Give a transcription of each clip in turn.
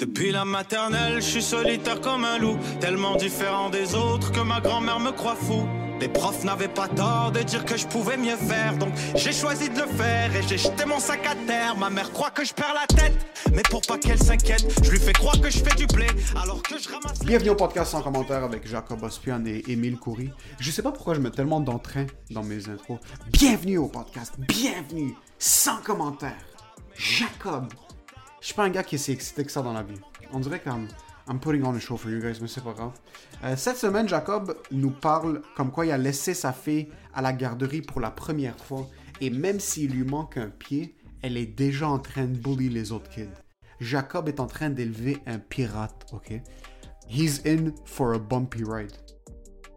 Depuis la maternelle, je suis solitaire comme un loup, tellement différent des autres que ma grand-mère me croit fou. Les profs n'avaient pas tort de dire que je pouvais mieux faire, donc j'ai choisi de le faire et j'ai jeté mon sac à terre. Ma mère croit que je perds la tête, mais pour pas qu'elle s'inquiète, je lui fais croire que je fais du blé alors que je ramasse. Bienvenue au podcast sans commentaire avec Jacob Ospian et Émile Coury. Je sais pas pourquoi je mets tellement d'entrain dans mes intros. Bienvenue au podcast, bienvenue, sans commentaire. Jacob. Je suis pas un gars qui s'est excité que ça dans la vie. On dirait qu'un I'm putting on a show for you guys, mais c'est pas grave. Euh, cette semaine, Jacob nous parle comme quoi il a laissé sa fille à la garderie pour la première fois. Et même s'il lui manque un pied, elle est déjà en train de bully les autres kids. Jacob est en train d'élever un pirate, ok? He's in for a bumpy ride.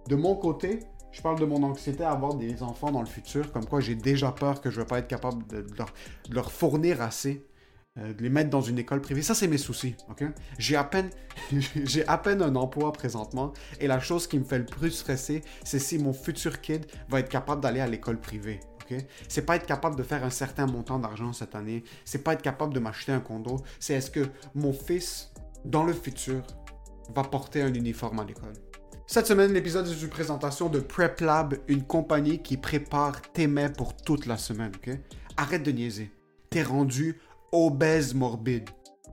De mon côté, je parle de mon anxiété à avoir des enfants dans le futur, comme quoi j'ai déjà peur que je ne vais pas être capable de, leur fournir assez euh, de les mettre dans une école privée. Ça, c'est mes soucis? J'ai à peine, j'ai à peine un emploi présentement, et la chose qui me fait le plus stresser, c'est si mon futur kid va être capable d'aller à l'école privée. ok? C'est pas être capable de faire un certain montant d'argent cette année, c'est pas être capable de m'acheter un condo, c'est est-ce que mon fils, dans le futur, va porter un uniforme à l'école? Cette semaine, l'épisode est une présentation de Prep Lab, une compagnie qui prépare tes mets pour toute la semaine? Arrête de niaiser. T'es rendu obèse morbide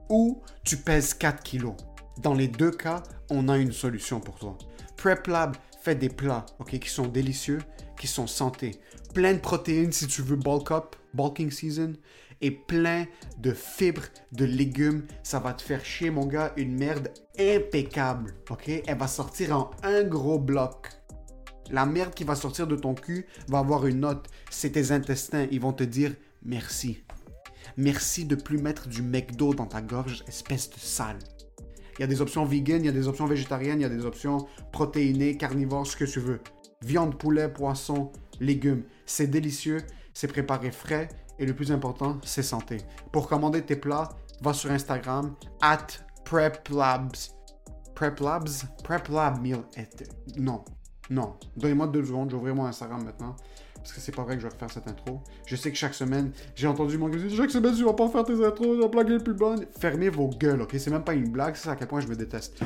ou tu pèses 4 kilos. Dans les deux cas, on a une solution pour toi. Prep Lab fait des plats qui sont délicieux, qui sont santé. Plein de protéines si tu veux bulk up, bulking season. Et plein de fibres, de légumes. Ça va te faire chier, mon gars. Une merde impeccable. Ok? Elle va sortir en un gros bloc. La merde qui va sortir de ton cul va avoir une note. C'est tes intestins. Ils vont te dire merci. Merci de plus mettre du McDo dans ta gorge, espèce de sale. Il y a des options vegan, il y a des options végétariennes, il y a des options protéinées, carnivores, ce que tu veux. Viande, poulet, poisson, légumes. C'est délicieux, c'est préparé frais et le plus important, c'est santé. Pour commander tes plats, va sur Instagram, at PrepLabs. PrepLabs? PrepLab Meal. Non, non. Donnez-moi deux secondes, j'ouvre mon Instagram maintenant. Parce que c'est pas vrai que je vais refaire cette intro. Je sais que chaque semaine, j'ai entendu mon gars dire Chaque semaine, tu vas pas faire tes intros, la blague est plus bonne. Fermez vos gueules, ok? C'est même pas une blague, c'est à quel point je me déteste.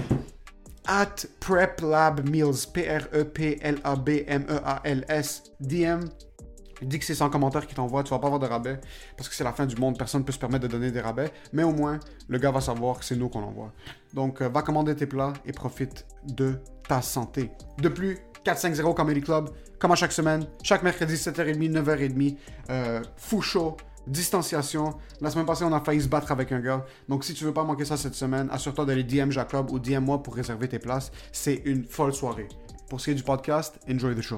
At Prep Lab Meals, P-R-E-P-L-A-B-M-E-A-L-S, DM. Dis que c'est sans commentaire qui t'envoie, tu vas pas avoir de rabais parce que c'est la fin du monde, personne ne peut se permettre de donner des rabais, mais au moins le gars va savoir que c'est nous qu'on envoie. Donc euh, va commander tes plats et profite de ta santé. De plus, 450 Comedy Club, comme à chaque semaine, chaque mercredi 7h30, 9h30, euh, fou chaud, distanciation. La semaine passée, on a failli se battre avec un gars. Donc, si tu veux pas manquer ça cette semaine, assure-toi d'aller DM Jacob ou DM moi pour réserver tes places. C'est une folle soirée. Pour ce qui est du podcast, enjoy the show.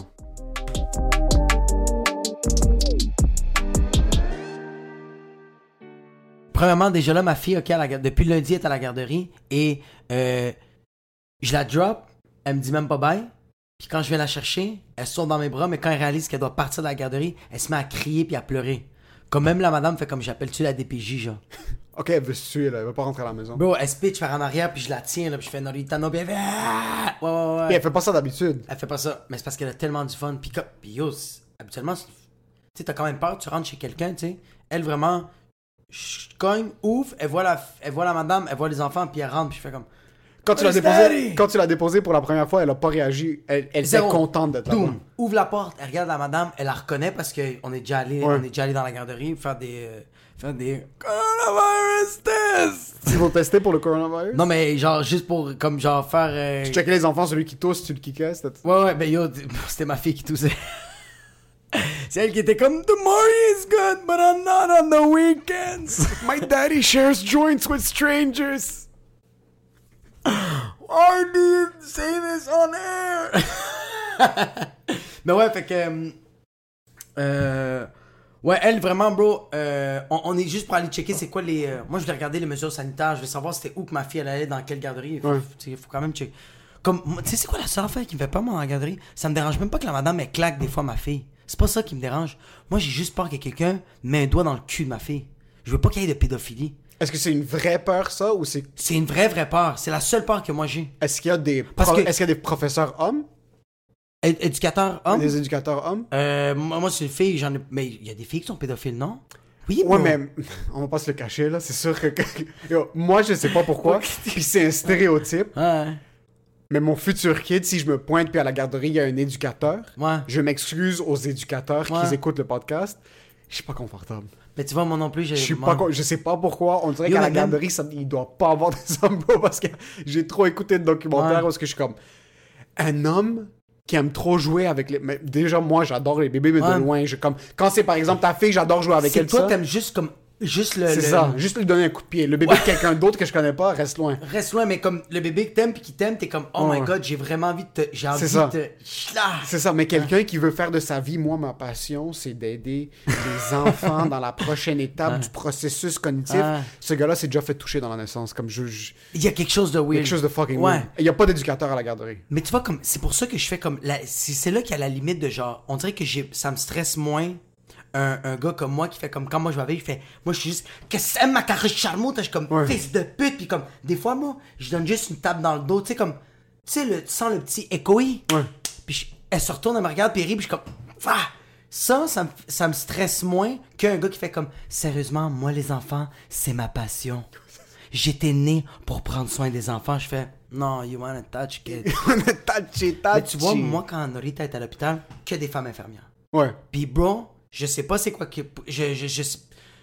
Premièrement, déjà là, ma fille, ok, à depuis lundi, elle est à la garderie et euh, je la drop, elle me dit même pas bye. Puis quand je viens la chercher, elle saute dans mes bras, mais quand elle réalise qu'elle doit partir de la garderie, elle se met à crier puis à pleurer. Comme même la madame fait comme j'appelle-tu la DPJ, genre? Ok, elle veut se tuer, là. Elle veut pas rentrer à la maison. Bro, elle se pitch par en arrière puis je la tiens, là, puis je fais Norita, no, puis elle fait! Ouais, ouais, ouais. Puis elle fait pas ça d'habitude. Elle fait pas ça, mais c'est parce qu'elle a tellement du fun. Puis, puis yo, habituellement, tu sais, t'as quand même peur, tu rentres chez quelqu'un, tu sais. Elle, vraiment, je cogne, ouvre, elle voit, la, elle voit la madame, elle voit les enfants, puis elle rentre, puis je fais comme. Quand tu l'as déposé, quand tu l'as déposé pour la première fois, elle a pas réagi. Elle, elle était contente d'être là. Ouvre la porte, elle regarde la madame, elle la reconnaît parce qu'on est déjà allé, Ouais. on est déjà allé dans la garderie faire des, euh, faire des coronavirus tests. Ils vont tester pour le coronavirus? Non mais genre juste pour comme genre faire. euh, Tu checkais les enfants, celui qui tousse, tu le kickais. Ouais ouais ben yo c'était ma fille qui toussait. C'est elle qui était comme The Maury is good, but I'm not on the weekends. My daddy shares joints with strangers. Why do you say this on air? Mais ouais, fait que. euh, Euh. Ouais, elle, vraiment, bro, euh, on, on est juste pour aller checker c'est quoi les. euh, moi, je vais regarder les mesures sanitaires, je vais savoir c'était où que ma fille elle allait, dans quelle garderie. Il faut, Ouais. quand même checker. Comme, tu sais, c'est quoi la seule affaire qui me fait peur, moi, dans la garderie? Ça me dérange même pas que la madame, elle claque des fois ma fille. C'est pas ça qui me dérange. Moi, j'ai juste peur que quelqu'un met un doigt dans le cul de ma fille. Je veux pas qu'il y ait de pédophilie. Est-ce que c'est une vraie peur, ça, ou c'est. C'est une vraie, vraie peur. C'est la seule peur que moi j'ai. Est-ce qu'il y a des. Parce que- Est-ce qu'il y a des professeurs hommes? É- Éducateur homme? Des éducateurs hommes? Euh, moi, moi, c'est une fille, j'en ai. Mais il y a des filles qui sont pédophiles, non? Oui, Ouais, bro. mais on va pas se le cacher, là. C'est sûr que. Yo, moi, je sais pas pourquoi. Puis c'est un stéréotype. Ouais. Mais mon futur kid, si je me pointe puis à la garderie, il y a un éducateur. Ouais. Je m'excuse aux éducateurs Ouais. qui écoutent le podcast. Je suis pas confortable. Mais tu vois, moi non plus, j'ai. Je suis pas con- je sais pas pourquoi. On dirait qu'à la même- garderie, ça, il doit pas avoir des hommes bro, parce que j'ai trop écouté de documentaires Ouais. parce que je suis comme un homme qui aime trop jouer avec les. mais déjà, moi, j'adore les bébés, mais Ouais. de loin. Je, comme quand c'est par exemple ta fille, j'adore jouer avec elle. toi, t'aimes juste comme. Juste le. C'est le- ça. Juste lui donner un coup de pied. Le bébé de quelqu'un d'autre que je connais pas, reste loin. Reste loin, mais comme le bébé que t'aimes puis qui t'aime, t'es comme, oh Ouais. my god, j'ai vraiment envie de te. J'ai envie ça. de te. Chla! C'est ça, mais quelqu'un qui veut faire de sa vie, moi, ma passion, c'est d'aider les enfants dans la prochaine étape du processus cognitif. Ce gars-là s'est déjà fait toucher dans la naissance, comme je. je- Il y a quelque chose de weird. quelque chose de fucking Ouais. weird. Il n'y a pas d'éducateur à la garderie. Mais tu vois, comme c'est pour ça que je fais comme. la- C'est c'est là qu'il y a la limite de genre. On dirait que j'ai, ça me stresse moins. Un, un gars comme moi qui fait comme quand moi je vais avec, il fait. Moi je suis juste. Que c'est ma carrière charmante? Je suis comme Ouais. fils de pute. Puis comme. Des fois, moi, je donne juste une tape dans le dos. Tu sais, comme. Tu sais, le, tu sens le petit échoï. Ouais. Puis je- elle se retourne, elle me regarde, puis elle rit, puis je suis comme. Ah! Ça, ça me, ça me stresse moins qu'un gars qui fait comme. Sérieusement, moi, les enfants, c'est ma passion. J'étais né pour prendre soin des enfants. Je fais. Non, you wanna touch kid. Tachi, Mais tachi. tu vois, moi, quand Norita est à l'hôpital, que des femmes infirmières. Ouais. Puis, bro, je sais pas c'est quoi qui. Je, je, je,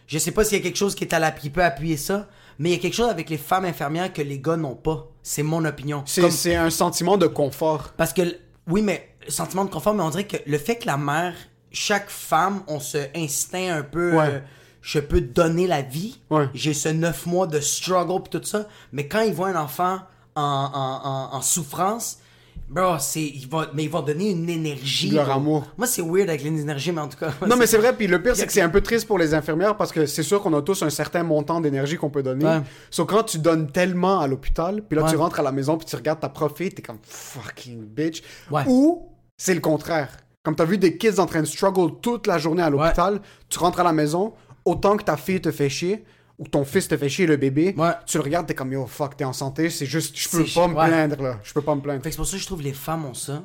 je sais pas s'il y a quelque chose qui est à la, qui peut appuyer ça, mais il y a quelque chose avec les femmes infirmières que les gars n'ont pas. C'est mon opinion. C'est Comme- c'est un sentiment de confort. Parce que, oui, mais sentiment de confort, mais on dirait que le fait que la mère, chaque femme, ont ce instinct un peu. Ouais. euh, je peux donner la vie. Ouais. J'ai ce neuf mois de struggle puis tout ça. Mais quand ils voient un enfant en, en, en, en souffrance, bro, c'est, il va, mais il va donner une énergie. Leur amour. Moi, c'est weird avec l'énergie, mais en tout cas. Non, mais c'est vrai, puis le pire, c'est que c'est un peu triste pour les infirmières parce que c'est sûr qu'on a tous un certain montant d'énergie qu'on peut donner. Ouais. Sauf quand tu donnes tellement à l'hôpital, puis là, Ouais. tu rentres à la maison, puis tu regardes ta prof et t'es comme fucking bitch. Ouais. Ou c'est le contraire. Comme t'as vu des kids en train de struggle toute la journée à l'hôpital, tu rentres à la maison, autant que ta fille te fait chier, ou ton fils te fait chier, le bébé, Ouais. tu le regardes, t'es comme yo, fuck, t'es en santé, c'est juste, je peux pas me ouais. plaindre, là. Je peux pas me plaindre. Fait que c'est pour ça que je trouve que les femmes ont ça.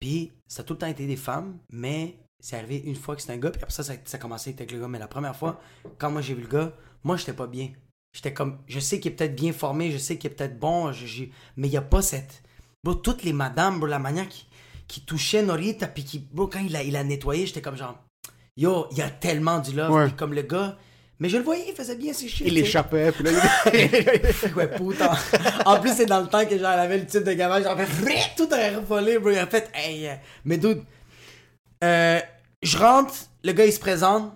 Puis ça a tout le temps été des femmes, mais c'est arrivé une fois que c'était un gars, puis après ça, ça, ça a commencé avec le gars. Mais la première fois, quand moi j'ai vu le gars, moi j'étais pas bien. J'étais comme, je sais qu'il est peut-être bien formé, je sais qu'il est peut-être bon, je- mais il y a pas cette. Bro, toutes les madames, bro, la manière qui, qui touchait Norita, puis qui, bro, quand il a, il a nettoyé, j'étais comme genre, yo, il y a tellement du love, Ouais. puis comme le gars. Mais je le voyais, il faisait bien ses shit. Il échappait, puis là, il... Ouais, putain. En plus, c'est dans le temps que genre, avait le type de gamin, genre, fait, tout a revolé, bro. Il a fait, hey, euh, mais dude, euh, je rentre, le gars, il se présente.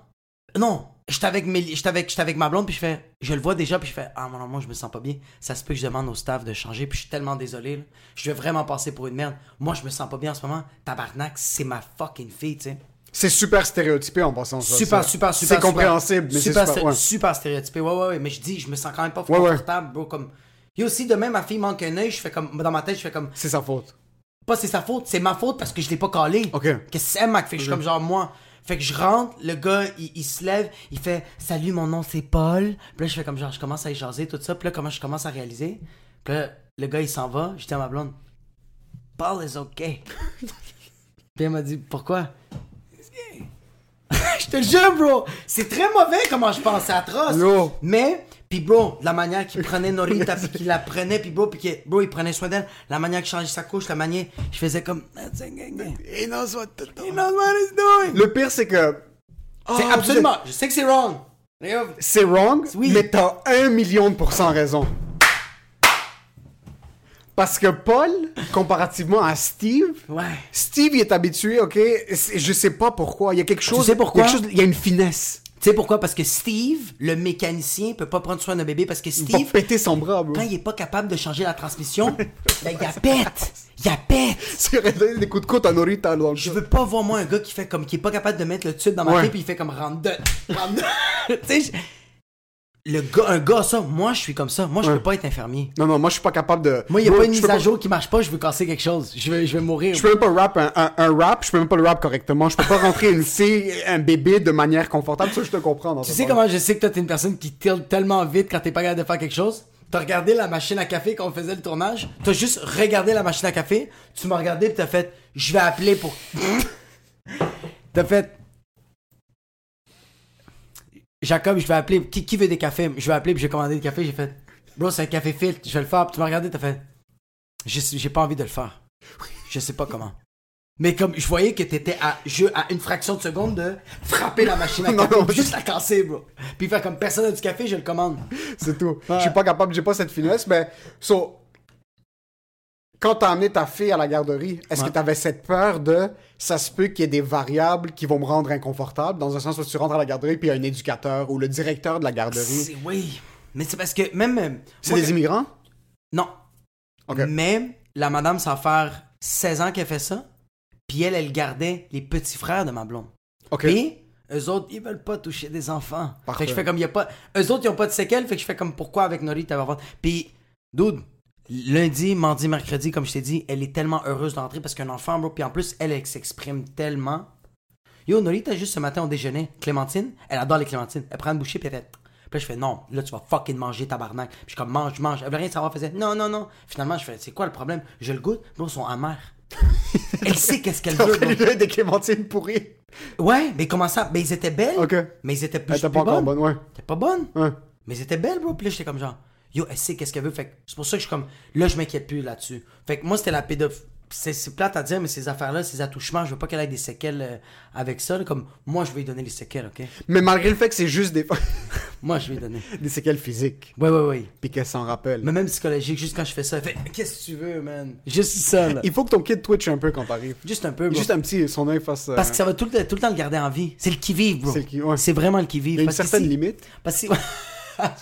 Non, j'étais avec, Méli- j'étais avec, j'étais avec ma blonde, puis je fais, je le vois déjà, puis je fais, ah, non, moi, je me sens pas bien. Ça se peut que je demande au staff de changer, puis je suis tellement désolé, là. Je vais vraiment passer pour une merde. Moi, je me sens pas bien en ce moment. Tabarnak, c'est ma fucking fille, tu sais. C'est super stéréotypé en passant ça. Super, ça. super, super. C'est compréhensible, mais c'est super, super. ouais. super stéréotypé. Ouais, ouais, ouais. Mais je dis, je me sens quand même pas Ouais, ouais. confortable, bro. Comme. Et aussi, demain, ma fille manque un œil, je fais comme. Dans ma tête, je fais comme. C'est sa faute. Pas c'est sa faute, c'est ma faute parce que je l'ai pas collé. Ok. Qu'est-ce que c'est, Mac? Fait que je suis comme genre, moi. Fait que je rentre, le gars, il, il se lève, il fait Salut, mon nom c'est Paul. Puis là, je fais comme genre, je commence à échanger tout ça. Puis là, comment je commence à réaliser? Puis là, le gars, il s'en va. Je dis à ma blonde Paul is okay. Puis elle m'a dit Pourquoi? je te le jure, bro. C'est très mauvais comment je pense. C'est atroce. Yo. Mais, Puis bro, la manière qu'il prenait Norita, puis qu'il la prenait, puis bro, puis que, bro, il prenait soin d'elle, la manière qu'il changeait sa couche, la manière, je faisais comme, He knows what to do. He knows what he's doing? Le pire, c'est que. C'est Ah, absolument, je sais que c'est wrong. C'est wrong, Oui. mais t'as un million de pourcents raison. Parce que Paul, comparativement à Steve, Ouais. Steve il est habitué, ok, c'est- je sais pas pourquoi, il y a quelque chose, sais pourquoi? il y a, quelque chose- il y a une finesse. Tu sais pourquoi? Parce que Steve, le mécanicien, peut pas prendre soin d'un bébé parce que Il va Steve, péter son bras, bro. quand il est pas capable de changer la transmission, ben il a pète. Il a pète. Aurait donné des coups de côte à Norita le Je veux pas voir moi un gars qui fait comme qui est pas capable de mettre le tube dans ma Ouais. tête puis il fait comme rentre de rentre de. tu sais le gars un gars ça moi je suis comme ça moi je Ouais. peux pas être infirmier Non, non, moi je suis pas capable de. moi il a Bro, pas une mise à jour qui marche pas je veux casser quelque chose je vais je vais mourir Je peux même pas rap un, un, un rap, je peux même pas le rap correctement. Je peux pas rentrer une fille, un bébé de manière confortable. Ça, je te comprends. Dans tu sais comment je sais que toi t'es une personne qui tire tellement vite quand t'es pas capable de faire quelque chose? T'as regardé la machine à café quand on faisait le tournage? T'as juste regardé la machine à café? Tu m'as regardé pis t'as fait, je vais appeler pour. t'as fait, Jacob, je vais appeler. Qui, qui veut des cafés? Je vais appeler, puis j'ai commandé des cafés. J'ai fait, bro, c'est un café filtre, je vais le faire. Puis tu m'as regardé, t'as fait, j'ai pas envie de le faire. Je sais pas comment. Mais comme je voyais que t'étais à, je, à une fraction de seconde de frapper la machine à café, non, juste la casser, bro. Puis faire comme personne n'a du café, je le commande. C'est tout. Je suis pas capable, j'ai pas cette finesse, mais. So, quand t'as amené ta fille à la garderie, est-ce Ouais. que t'avais cette peur de. Ça se peut qu'il y ait des variables qui vont me rendre inconfortable, dans un sens où tu rentres à la garderie, puis il y a un éducateur ou le directeur de la garderie? C'est- Oui. Mais c'est parce que même. euh, C'est des que- immigrants? Non. Ok. Mais la madame, ça va faire 16 ans qu'elle fait ça. Puis elle, elle gardait les petits frères de ma blonde. Ok. Puis, eux autres, ils veulent pas toucher des enfants. Parfait. Fait que je fais comme, il y a pas... Eux autres, ils ont pas de séquelles, fait que je fais comme, pourquoi avec Nori, t'avais. Puis, dude, lundi, mardi, mercredi, comme je t'ai dit, elle est tellement heureuse d'entrer parce qu'un enfant, bro, puis en plus, elle, elle s'exprime tellement. Yo, Nori, t'as juste ce matin au déjeuner, Clémentine, elle adore les clémentines. Elle prend une bouchée, puis elle fait... Puis là, je fais, non, là, tu vas fucking manger, tabarnak. Puis je suis comme, mange, mange. Elle veut rien savoir, elle faisait, non, non, non. Finalement, je fais, c'est quoi le problème? Je le goûte, bro, ils sont amers. elle sait qu'est-ce qu'elle veut, fait des clémentines pourries. Ouais, mais comment ça? Ben, ils étaient belles. Ok. Mais ils étaient plus, Elle était pas encore bonnes. bonne, ouais. T'es pas bonne? Ouais. Mais ils étaient belles, bro. Puis là, j'étais comme genre, yo, elle sait qu'est-ce qu'elle veut. Fait que c'est pour ça que je suis comme, là, je m'inquiète plus là-dessus. Fait que moi, c'était la pédophilie. C'est plate à dire, mais ces affaires-là, ces attouchements, je veux pas qu'elle ait des séquelles euh, avec ça. là. Comme, moi, je vais lui donner les séquelles, ok? Mais malgré le fait que c'est juste des, Moi, je vais lui donner. des séquelles physiques, Ouais, ouais, ouais. puis qu'elle s'en rappelle. Mais même psychologique, juste quand je fais ça, elle fait, qu'est-ce que tu veux, man? Juste ça, là. Il faut que ton kid twitch un peu quand t'arrives. Juste un peu, bro. Juste un petit, son œil face. euh, Parce que ça va tout le, tout le temps le garder en vie. C'est le qui-vive, bro. C'est qui- ouais. Vraiment le qui-vive. Il y a une Parce certaine limite. Parce que...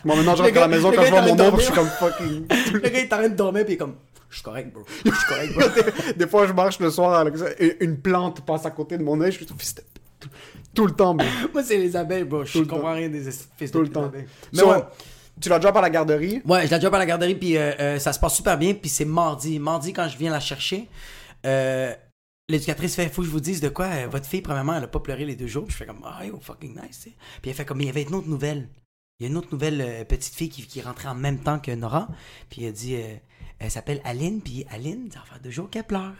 Moi, maintenant, je Le rentre à la maison, quand je vois mon train de ombre, je suis comme fucking. le gars, il train de dormir, puis il est comme, je suis correct, bro. Je suis correct, bro. des, des fois, je marche le soir, avec ça, et une plante passe à côté de mon œil, je suis tout, tout le temps, bro. Moi, c'est les abeilles, bro. Je comprends rien des fils Tout de le temps. abeilles. Mais So, ouais. Tu l'as drop à la garderie? Ouais, je la job à la garderie, puis euh, euh, ça se passe super bien, puis c'est mardi. Mardi, quand je viens la chercher, euh, l'éducatrice fait, faut que je vous dise de quoi, votre fille, premièrement, elle a pas pleuré les deux jours. Puis je fais comme, ah, yo, fucking nice. Puis elle fait comme, il y avait une autre nouvelle. Il y a une autre nouvelle euh, petite fille qui, qui est rentrée en même temps que Nora, puis elle dit, euh, elle s'appelle Aline, puis Aline, ça va faire deux jours qu'elle pleure.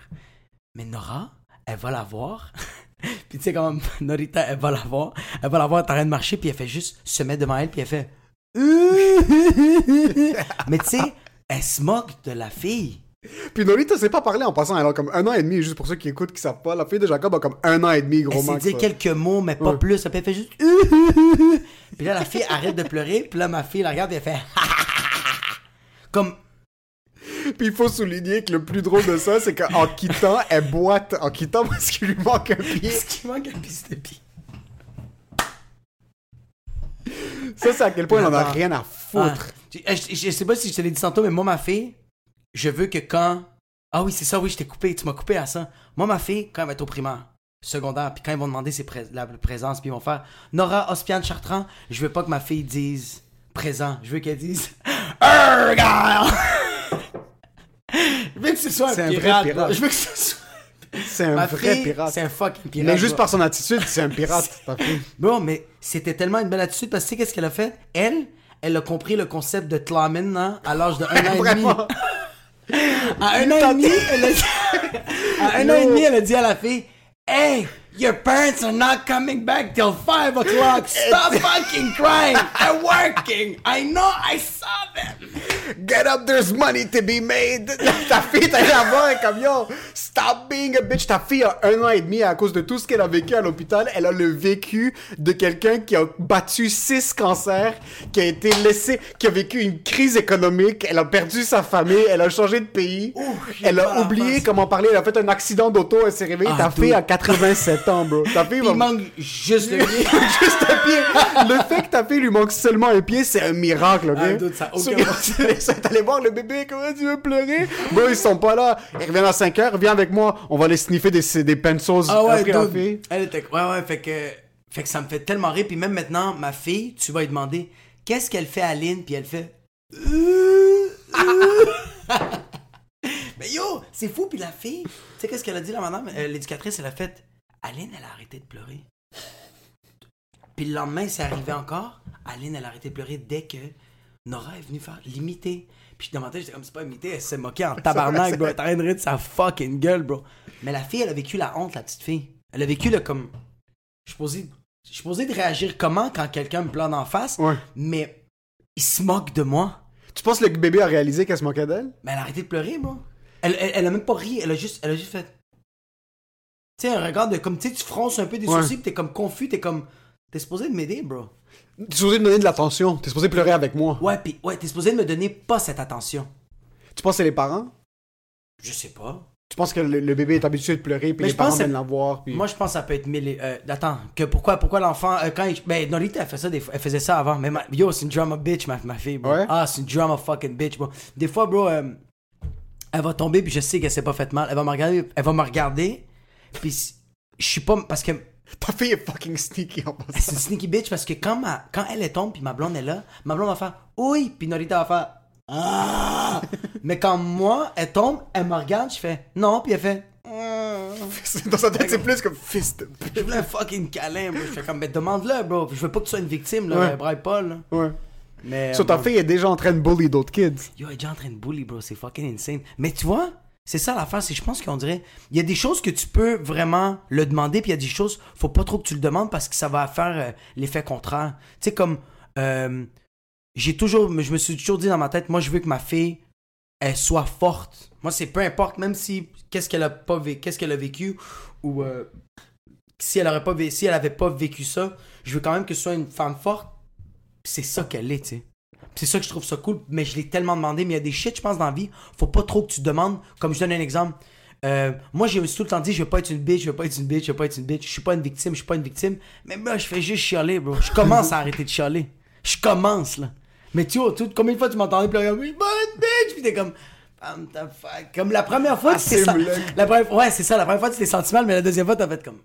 Mais Nora, elle va la voir. puis tu sais, comme Norita, elle va la voir. Elle va la voir, elle en train de marcher, puis elle fait juste se mettre devant elle, puis elle fait. Mais tu sais, elle se moque de la fille. Puis Norita sait pas parler en passant. Elle a comme un an et demi, juste pour ceux qui écoutent, qui savent pas. La fille de Jacob a comme un an et demi, gros Elle dire là. quelques mots, mais pas Ouais. plus. Elle fait juste. Puis là, la fille arrête de pleurer, puis là, ma fille la regarde, et elle fait. Comme. Puis il faut souligner que le plus drôle de ça, c'est qu'en quittant, elle boite en quittant parce qu'il lui manque un pied. Est-ce qu'il manque un piste de pied? Ça, c'est à quel point elle en a rien à foutre. Ah, je, je- je sais pas si je te l'ai dit tantôt, mais moi, ma fille, je veux que quand. Ah oui, c'est ça, oui, je t'ai coupé, tu m'as coupé à ça. Moi, ma fille, quand elle va être au primaire, secondaire, puis quand ils vont demander ses pré- la présence, puis ils vont faire Nora Ospian Chartrand, je veux pas que ma fille dise présent, je veux qu'elle dise Ergal! Je veux que ce soit un C'est un vrai pirate. Je veux que ce soit. C'est un Ma vrai fille, pirate. C'est un fucking pirate. Mais juste par son attitude, c'est un pirate, ta fille. Bon, mais c'était tellement une belle attitude parce que tu sais qu'est-ce qu'elle a fait? Elle, elle a compris le concept de Tlamen hein, à l'âge de un an et demi. Vraiment. À un an et demi, elle a dit... à un an et demi, elle a dit à la fille, Hey, your parents are not coming back till 5 o'clock. Stop fucking crying. They're working. I know, I saw them. Get up, there's money to be made. Ta fille t'a à voir et comme yo, stop being a bitch. Ta fille a un an et demi à cause de tout ce qu'elle a vécu à l'hôpital. Elle a le vécu de quelqu'un qui a battu six cancers, qui a été laissé, qui a vécu une crise économique. Elle a perdu sa famille, elle a changé de pays. j'ai elle a la oublié comment parler. Elle a fait un accident d'auto, elle s'est réveillée. Ah, Ta fille a 87 bro. Ta fille Il manque juste le pied. Juste un pied. Le fait que ta fille lui manque seulement un pied, c'est un miracle, ok? Ah, dude, ça a aucun voir le bébé, comment tu veux pleurer? Bon, ils sont pas là. Ils reviennent à 5 heures, viens avec moi. On va aller sniffer des, des pencils Ah ouais, dude. Elle était... Ouais, ouais, fait que... Fait que ça me fait tellement rire. Puis même maintenant, ma fille, tu vas lui demander qu'est-ce qu'elle fait à Aline, puis elle fait... Euh, euh. Mais yo, c'est fou. Puis la fille, tu sais qu'est-ce qu'elle a dit, la madame? Euh, L'éducatrice, elle a fait... Aline, elle a arrêté de pleurer. Puis le lendemain, c'est arrivé encore. Aline, elle a arrêté de pleurer dès que Nora est venue faire l'imiter. Puis dans ma tête, j'étais comme, c'est pas imité, elle s'est moquée en tabarnak, bro. Elle en train de rire de sa fucking gueule, bro. Mais la fille, elle a vécu la honte, la petite fille. Elle a vécu le comme. Je suis posé. Je suis posé de réagir comment quand quelqu'un me plane en face, Ouais. mais il se moque de moi. Tu penses que le bébé a réalisé qu'elle se moquait d'elle? Mais elle a arrêté de pleurer, bro. Elle, elle, elle a même pas ri, elle a juste, elle a juste fait. Tu sais, un regard de comme, tu sais, tu fronces un peu des Ouais. sourcils, pis t'es comme confus, t'es comme. T'es supposé de m'aider, bro. T'es supposé me donner de l'attention. T'es supposé pleurer avec moi. Ouais, pis, ouais, t'es supposé de me donner pas cette attention. Tu penses que c'est les parents? Je sais pas. Tu penses que le, le bébé est habitué de pleurer, puis Mais les je pense parents que c'est- viennent la voir, puis... Moi, je pense que ça peut être mille. Euh, attends, que pourquoi, pourquoi l'enfant. euh, quand il- Ben, Norita, elle, fait ça des fois, elle faisait ça avant. Mais ma- yo, c'est une drama bitch, ma, ma fille, bro. Ouais? Ah, c'est une drama fucking bitch, bro. Des fois, bro, euh, elle va tomber, puis je sais qu'elle s'est pas fait mal. Elle va me regarder, elle va me regarder, puis je suis pas. Parce que Ta fille est fucking sneaky en passant. c'est une sneaky bitch, parce que quand, ma, quand elle est tombe, puis ma blonde est là, ma blonde va faire Oui, puis Norita va faire Ah! Mais quand moi, elle tombe, elle me regarde, je fais Non, puis elle fait Dans sa tête, c'est plus comme fist de Je voulais un fucking câlin, bro. Je fais comme, mais demande-le, bro. Je veux pas que tu sois une victime, là. Ouais. Braille pas, là. Ouais. Mais. So, ta euh, fille est déjà en train de bully d'autres kids. Yo, elle est déjà en train de bully, bro. C'est fucking insane. Mais tu vois, c'est ça l'affaire. C'est, je pense qu'on dirait. Il y a des choses que tu peux vraiment le demander, puis il y a des choses, faut pas trop que tu le demandes parce que ça va faire euh, l'effet contraire. Tu sais, comme. euh, j'ai toujours. Je me suis toujours dit dans ma tête, moi, je veux que ma fille, elle soit forte. Moi, c'est peu importe, même si. Qu'est-ce qu'elle a qu'est-ce a vécu, ou. euh, si elle aurait pas si elle avait pas vécu ça, je veux quand même que ce soit une femme forte. C'est ça qu'elle est, tu sais. C'est ça que je trouve ça cool, mais je l'ai tellement demandé. Mais il y a des shit, je pense, dans la vie, faut pas trop que tu demandes. Comme je donne un exemple. Euh, moi, j'ai tout le temps dit, je veux pas être une bitch, je veux pas être une bitch, je veux pas être une bitch. Je suis pas une victime, je suis pas une victime. Mais moi, je fais juste chialer, bro. Je commence à arrêter de chialer. Je commence, là. Mais tu vois, combien de fois tu m'entendais pleurer, oui, bonne bitch, puis t'es comme. Comme la première fois, t'es sen- bloqué. la première Ouais, c'est ça, la première fois, tu t'es senti mal, mais la deuxième fois, t'as fait comme,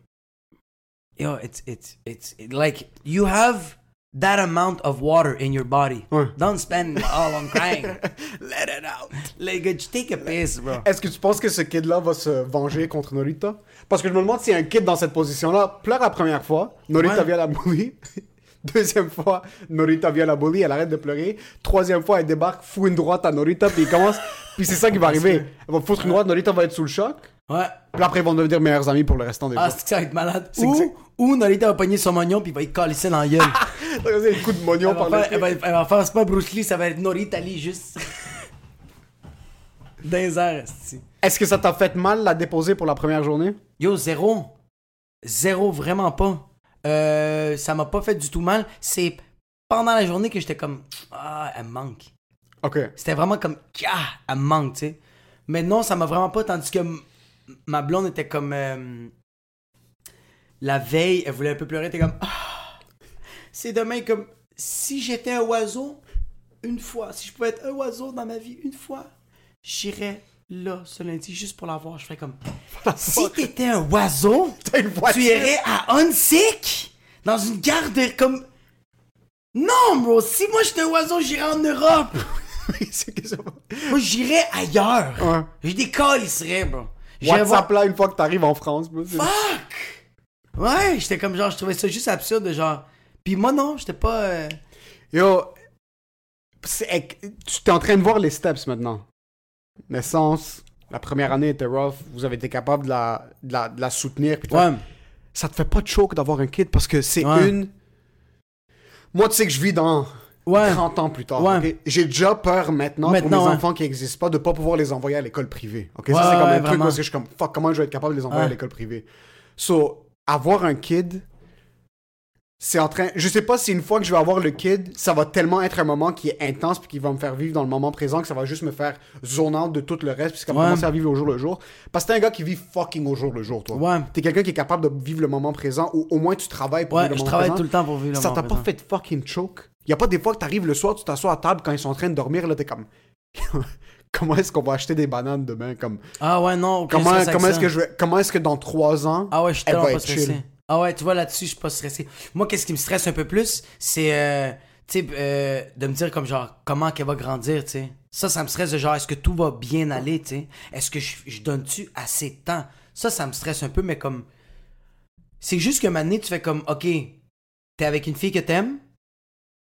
yo, it's, it's, it's, it- like, you have that amount of water in your body. Ouais. Don't spend it all on crying. Let it out. Like, just take a piss, bro. Est-ce que tu penses que ce kid-là va se venger contre Norita? Parce que je me demande si un kid dans cette position-là pleure la première fois, Norita Ouais. vient la bully. Deuxième fois, Norita vient la bully, elle arrête de pleurer. Troisième fois, elle débarque, fout une droite à Norita, puis il commence. puis c'est ça qui va arriver. Elle va foutre une droite, Norita va être sous le choc. Ouais. Puis après, ils vont devenir meilleurs amis pour le restant des Ah, jours. c'est que ça va être malade. C'est que c'est- Ou, ou Norita va pogner son mognon puis il va y coller ça dans la gueule. C'est un coup de mognon elle, par va le faire, elle, va, elle va faire, c'est pas Bruce Lee, ça va être Norita Lee juste. Dans les airs, esti. Est-ce que ça t'a fait mal la déposer pour la première journée? Yo, zéro. Zéro, vraiment pas. Euh, ça m'a pas fait du tout mal. C'est pendant la journée que j'étais comme, ah, elle me manque. Ok. C'était vraiment comme, ah, elle me manque, tu sais. Mais non, ça m'a vraiment pas, tandis que m- ma blonde était comme, euh, la veille, elle voulait un peu pleurer, elle était comme, ah, c'est demain comme, si j'étais un oiseau, une fois, si je pouvais être un oiseau dans ma vie, une fois, j'irais là, ce lundi, juste pour la voir. Je ferais comme, si t'étais un oiseau, T'as une voiture. tu irais à Hunsick dans une gare de comme. Non, bro, si moi j'étais un oiseau, j'irais en Europe. C'est que ça va. Moi, j'irais ailleurs. Ouais. Serait, bro. WhatsApp là une fois que t'arrives en France. c'est- Fuck! Ouais, j'étais comme genre, je trouvais ça juste absurde, de genre. Puis moi, non, j'étais pas. euh, Yo, tu t'es en train de voir les steps maintenant. Naissance, la première année était rough, vous avez été capable de la, de la, de la soutenir. Puis Ouais. ça te fait pas de choke d'avoir un kid parce que c'est Ouais. une. Moi, tu sais que je vis dans Ouais. 30 ans plus tard. Ouais. J'ai déjà peur maintenant, Maintenant, pour mes ouais. enfants qui n'existent pas de pas pouvoir les envoyer à l'école privée. ok? Ouais, ça, c'est comme ouais, un truc que je suis comme, fuck, comment je vais être capable de les envoyer à Ouais. l'école privée? So, avoir un kid, c'est en train. Je sais pas si une fois que je vais avoir le kid, ça va tellement être un moment qui est intense puis qui va me faire vivre dans le moment présent que ça va juste me faire out de tout le reste puis ça va Ouais. commencer à vivre au jour le jour. Parce que t'es un gars qui vit fucking au jour le jour, toi. Ouais. T'es quelqu'un qui est capable de vivre le moment présent ou au moins tu travailles pour Ouais, vivre le je moment travaille présent. tout le temps pour vivre le Ça moment t'a pas présent. fait fucking choke? Y a pas des fois que t'arrives le soir, tu t'assois à table quand ils sont en train de dormir, là t'es comme. comment est-ce qu'on va acheter des bananes demain? Comme, Ah ouais, non. aucun comment avec comment est-ce que je vais- comment est-ce que dans trois ans, Ah ouais, je suis pas stressé. chill? Ah ouais, tu vois, là-dessus, je suis pas stressé. Moi, qu'est-ce qui me stresse un peu plus, c'est, euh, tu sais, euh, de me dire comme genre, comment qu'elle va grandir, tu sais. Ça, ça me stresse de genre, est-ce que tout va bien aller, tu sais? Est-ce que je, je donne-tu assez de temps? Ça, ça me stresse un peu, mais comme... C'est juste que maintenant, tu fais comme, OK, t'es avec une fille que t'aimes,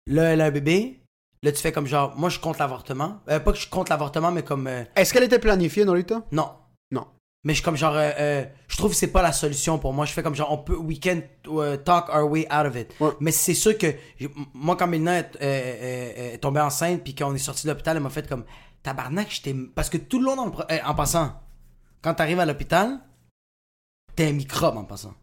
là, elle a un bébé, là, tu fais comme genre, moi, je compte l'avortement. Euh, pas que je compte l'avortement, mais comme... euh, est-ce qu'elle était planifiée, Norita? non. Non. Mais je suis comme genre, euh, euh, je trouve que c'est pas la solution pour moi. Je fais comme genre, on peut, we can euh, talk our way out of it. Ouais. Mais c'est sûr que, moi, quand Mélina est, euh, euh, est tombée enceinte, puis qu'on est sorti de l'hôpital, elle m'a fait comme, tabarnak, j'étais. Parce que tout le long dans le. pro- euh, en passant, quand t'arrives à l'hôpital, t'es un microbe en passant.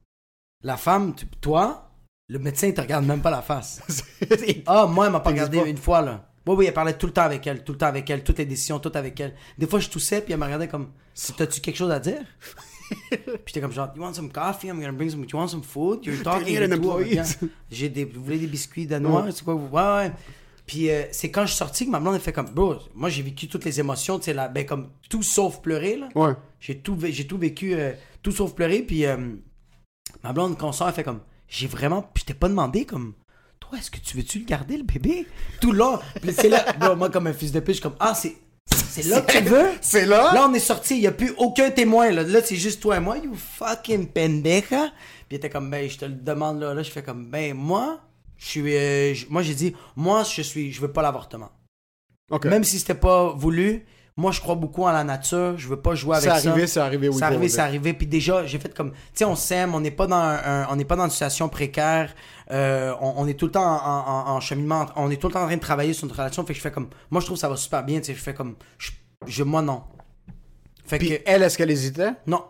La femme, tu- toi, le médecin, il te regarde même pas la face. Ah, moi, elle m'a pas regardé pas. une fois, là. Oui, oui, elle parlait tout le temps avec elle, tout le temps avec elle, toutes les décisions, tout avec elle. Des fois, je toussais, puis elle me regardait comme, t'as-tu quelque chose à dire? puis j'étais comme genre, you want some coffee? I'm gonna bring some, you want some food? You're talking. J'ai des, vous voulez des biscuits danois? C'est quoi? vous- Ouais, ouais. Puis euh, c'est quand je suis sorti que ma blonde, elle fait comme, bro, moi, j'ai vécu toutes les émotions, tu sais, là, ben, comme tout sauf pleurer, là. Ouais. J'ai tout, j'ai tout vécu, euh, tout sauf pleurer. Puis euh, ma blonde, quand on sort, elle fait comme, j'ai vraiment, puis je t'ai pas demandé comme, toi, est-ce que tu veux-tu le garder, le bébé? Tout long. Puis c'est là, bro, moi, comme un fils de pute, je suis comme, ah, c'est, c'est là que tu veux? C'est là? Là, on est sorti, il n'y a plus aucun témoin. Là, là c'est juste toi et moi, you fucking pendeja. Puis il était comme, ben, je te le demande là. Là, je fais comme, ben, moi, je suis. euh, moi, j'ai dit, moi, je suis. Je veux pas l'avortement. Ok. Même si c'était pas voulu, moi, je crois beaucoup en la nature. Je veux pas jouer avec C'est ça. arrivé, c'est arrivé, oui, C'est arrivé, c'est arrivé. Puis déjà, j'ai fait comme, tu sais, on s'aime, on n'est pas dans un, un- on n'est pas dans une situation précaire. Euh, on, on est tout le temps en, en- en cheminement, on est tout le temps en train de travailler sur notre relation. Fait que je fais comme, moi, je trouve que ça va super bien. Tu sais, je fais comme, je, je- moi non. Fait Puis que elle, est-ce qu'elle hésitait? non,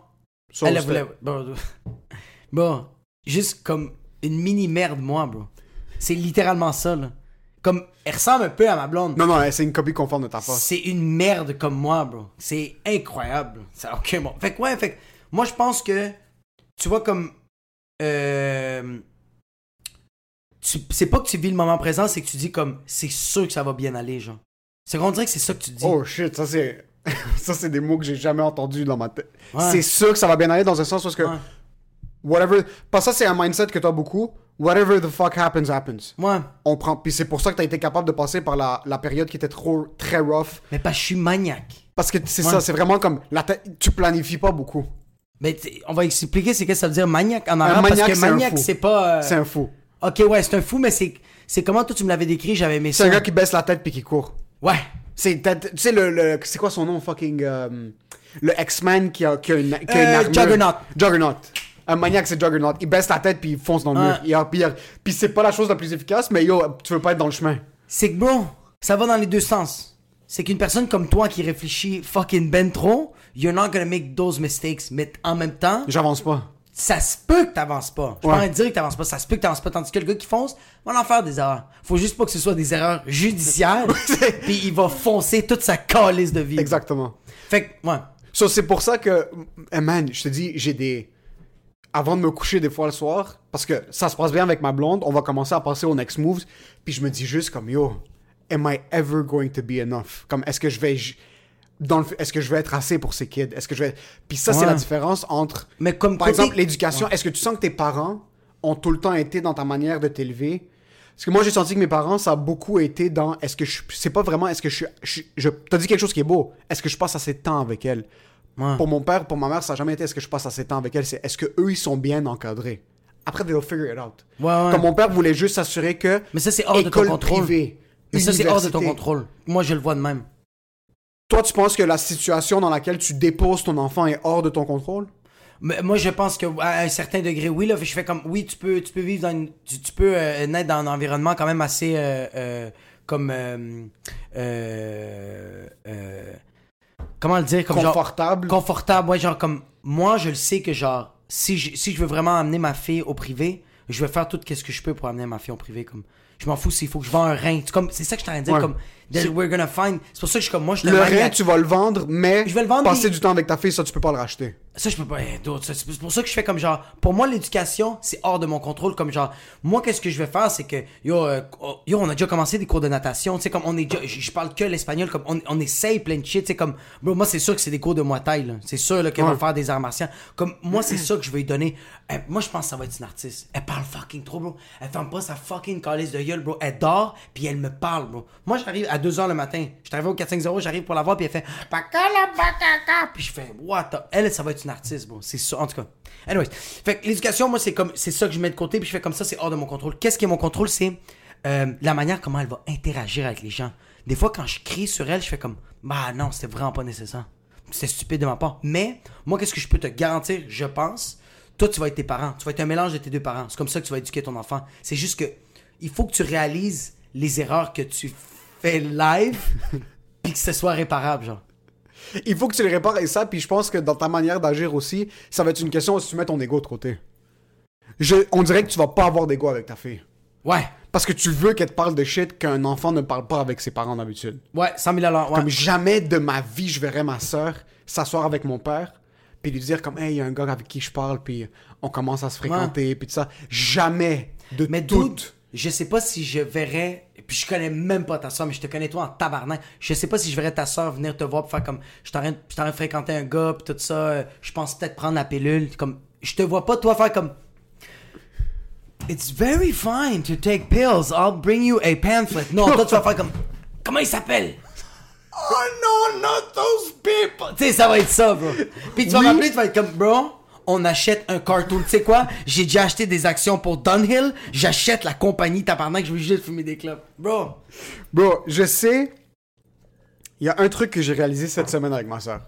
elle, voulait. Bon, bon, juste comme une mini merde, moi, bro. C'est littéralement ça, là. Comme, elle ressemble un peu à ma blonde. Non, non, c'est une copie conforme de ta face. C'est une merde comme moi, bro. C'est incroyable. Ça aucun bon. Fait que, ouais, fait que, moi, je pense que, tu vois, comme, euh, c'est pas que tu vis le moment présent, c'est que tu dis comme, c'est sûr que ça va bien aller, genre. C'est qu'on dirait que c'est ça que tu dis. Oh shit, ça c'est. ça c'est des mots que j'ai jamais entendus dans ma tête. Ouais. C'est sûr que ça va bien aller dans un sens parce que. Ouais. Whatever. Parce que ça c'est un mindset que t'as beaucoup. Whatever the fuck happens, happens. Ouais. On prend. Puis c'est pour ça que t'as été capable de passer par la, la période qui était trop très rough. Mais pas, je suis maniaque. Parce que c'est Ouais. ça, c'est vraiment comme. La tête- tu planifies pas beaucoup. Mais on va expliquer c'est qu'est-ce que ça veut dire maniaque en arabe parce que c'est un maniaque c'est pas. euh, C'est un fou. Ok ouais c'est un fou mais c'est c'est comment toi tu me l'avais décrit j'avais aimé ça. C'est un gars qui baisse la tête puis qui court. Ouais. C'est, tu sais, le, le- c'est quoi son nom, fucking, euh, le X-Men qui a, qui a une, qui a Euh, une. Juggernaut. Juggernaut. Un maniaque, c'est Juggernaut. Il baisse la tête puis il fonce dans le mur. Il a- puis, il a- puis c'est pas la chose la plus efficace, mais yo, tu veux pas être dans le chemin. C'est que bro ça va dans les deux sens. C'est qu'une personne comme toi qui réfléchit fucking ben trop, you're not gonna make those mistakes. Mais en même temps, J'avance pas. ça se peut que t'avances pas. Je Ouais. pas dire que t'avances pas, ça se peut que t'avances pas. Tandis que le gars qui fonce va en faire des erreurs. Faut juste pas que ce soit des erreurs judiciaires. puis il va foncer toute sa calice de vie. Exactement. Fait que, ouais. So, c'est pour ça que, man, je te dis, j'ai des. Avant de me coucher des fois le soir, parce que ça se passe bien avec ma blonde, on va commencer à passer aux next moves, puis je me dis juste comme yo, am I ever going to be enough? Comme est-ce que je vais. Dans le, est-ce que je vais être assez pour ces kids? Est-ce que je vais. Puis ça, c'est la différence entre. Mais comme Par côté- exemple, l'éducation. Est-ce que tu sens que tes parents ont tout le temps été dans ta manière de t'élever? Parce que moi, j'ai senti que mes parents, ça a beaucoup été dans. Est-ce que je. C'est pas vraiment. Est-ce que je suis. Je, je, T'as dit quelque chose qui est beau. Est-ce que je passe assez de temps avec elle? Ouais. Pour mon père, pour ma mère, ça n'a jamais été est-ce que je passe assez de temps avec elle? C'est est-ce que eux ils sont bien encadrés? Après, they'll figure it out. Ouais, ouais. Comme mon père voulait juste s'assurer que. Mais ça, c'est hors de ton contrôle. privée, Mais ça, c'est hors de ton contrôle. Moi, je le vois de même. Toi, tu penses que la situation dans laquelle tu déposes ton enfant est hors de ton contrôle? Mais moi, je pense que à un certain degré, oui. Là, je fais comme, oui, tu peux, tu peux vivre dans une, tu, tu peux euh, naître dans un environnement quand même assez euh, euh, comme comment le dire, comme genre- Confortable. confortable. Ouais, genre comme moi, je le sais que genre si je, si je veux vraiment amener ma fille au privé, je vais faire tout ce que je peux pour amener ma fille au privé. Comme je m'en fous s'il faut que je vende un rein. C'est comme c'est ça que je t'en de dire. Ouais. Comme that we're gonna find. C'est pour ça que je suis comme moi, je te le rein, à- tu vas le vendre, mais Je vais le vendre, passer du temps avec ta fille, ça, tu peux pas le racheter. Ça, je peux pas. eh, C'est pour ça que je fais comme genre. Pour moi, l'éducation, c'est hors de mon contrôle. Comme genre, moi, qu'est-ce que je vais faire, c'est que yo, euh, oh, yo, on a déjà commencé des cours de natation. Tu sais, comme on est déjà. Je parle que l'espagnol, comme on, on essaye plein de shit. Tu sais, comme. bro, moi, c'est sûr que c'est des cours de Muay Thai, là. C'est sûr là, qu'elle va faire des arts martiaux. Comme moi, c'est ça que je vais lui donner. Eh, moi, je pense que ça va être une artiste. Elle parle fucking trop, bro. Elle ferme pas sa fucking calice de gueule, bro. Elle dort, puis elle me parle, bro. Moi, j'arrive à 2h le matin. Je suis arrivé au 450, j'arrive pour la voir, puis elle fait. Puis je fais, what. Elle, ça va être une artiste, bro. C'est ça, en tout cas. Anyways. L'éducation, moi, c'est comme. C'est ça que je mets de côté, puis je fais comme ça, c'est hors de mon contrôle. Qu'est-ce qui est mon contrôle? C'est euh, la manière comment elle va interagir avec les gens. Des fois, quand je crie sur elle, je fais comme. Bah non, c'était vraiment pas nécessaire. C'était stupide de ma part. Mais, moi, qu'est-ce que je peux te garantir, je pense? Toi, tu vas être tes parents. Tu vas être un mélange de tes deux parents. C'est comme ça que tu vas éduquer ton enfant. C'est juste que il faut que tu réalises les erreurs que tu live, puis que ce soit réparable, genre. Il faut que tu les répares et ça, puis je pense que dans ta manière d'agir aussi, ça va être une question si tu mets ton ego de côté. Je, on dirait que tu vas pas avoir d'ego avec ta fille. Ouais. Parce que tu veux qu'elle te parle de shit qu'un enfant ne parle pas avec ses parents d'habitude. Ouais, 100 000 ouais. Comme jamais de ma vie, je verrais ma soeur s'asseoir avec mon père, puis lui dire comme, hey, il y a un gars avec qui je parle, puis on commence à se fréquenter, puis tout ça. Jamais de Mais tout. dude, je sais pas si je verrais. Puis je connais même pas ta soeur, mais je te connais toi en tabarnak. Je sais pas si je verrais ta soeur venir te voir pour faire comme. Je suis en train de- je suis en train de fréquenter un gars, puis tout ça. euh, Je pense peut-être prendre la pilule. Comme. Je te vois pas toi faire comme. It's very fine to take pills. I'll bring you a pamphlet. Non, toi tu vas faire comme. Comment il s'appelle? Oh non, not those people! Tu sais, ça va être ça, bro. Puis tu vas Oui. m'appeler, tu vas être comme, bro, on achète un cartoon. Tu sais quoi? J'ai déjà acheté des actions pour Dunhill. J'achète la compagnie tabarnak, je veux juste fumer des clubs. Bro. Bro, je sais. Il y a un truc que j'ai réalisé cette semaine avec ma soeur.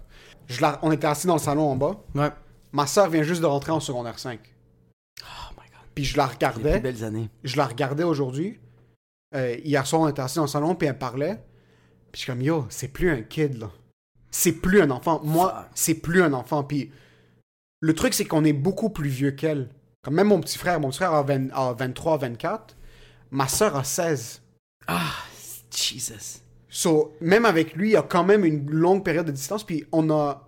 Je la- On était assis dans le salon en bas. Ouais. Ma soeur vient juste de rentrer en secondaire 5. Oh my god. Puis je la Les regardais. belles années. Je la regardais aujourd'hui. Euh, hier soir, on était assis dans le salon, puis elle parlait. Puis je suis comme, yo, c'est plus un kid, là. C'est plus un enfant. Moi, c'est plus un enfant. Puis le truc, c'est qu'on est beaucoup plus vieux qu'elle. Comme même mon petit frère, mon petit frère a, 20 a 23, 24. Ma soeur a 16. Ah, Jesus. So, même avec lui, il y a quand même une longue période de distance. Puis on a.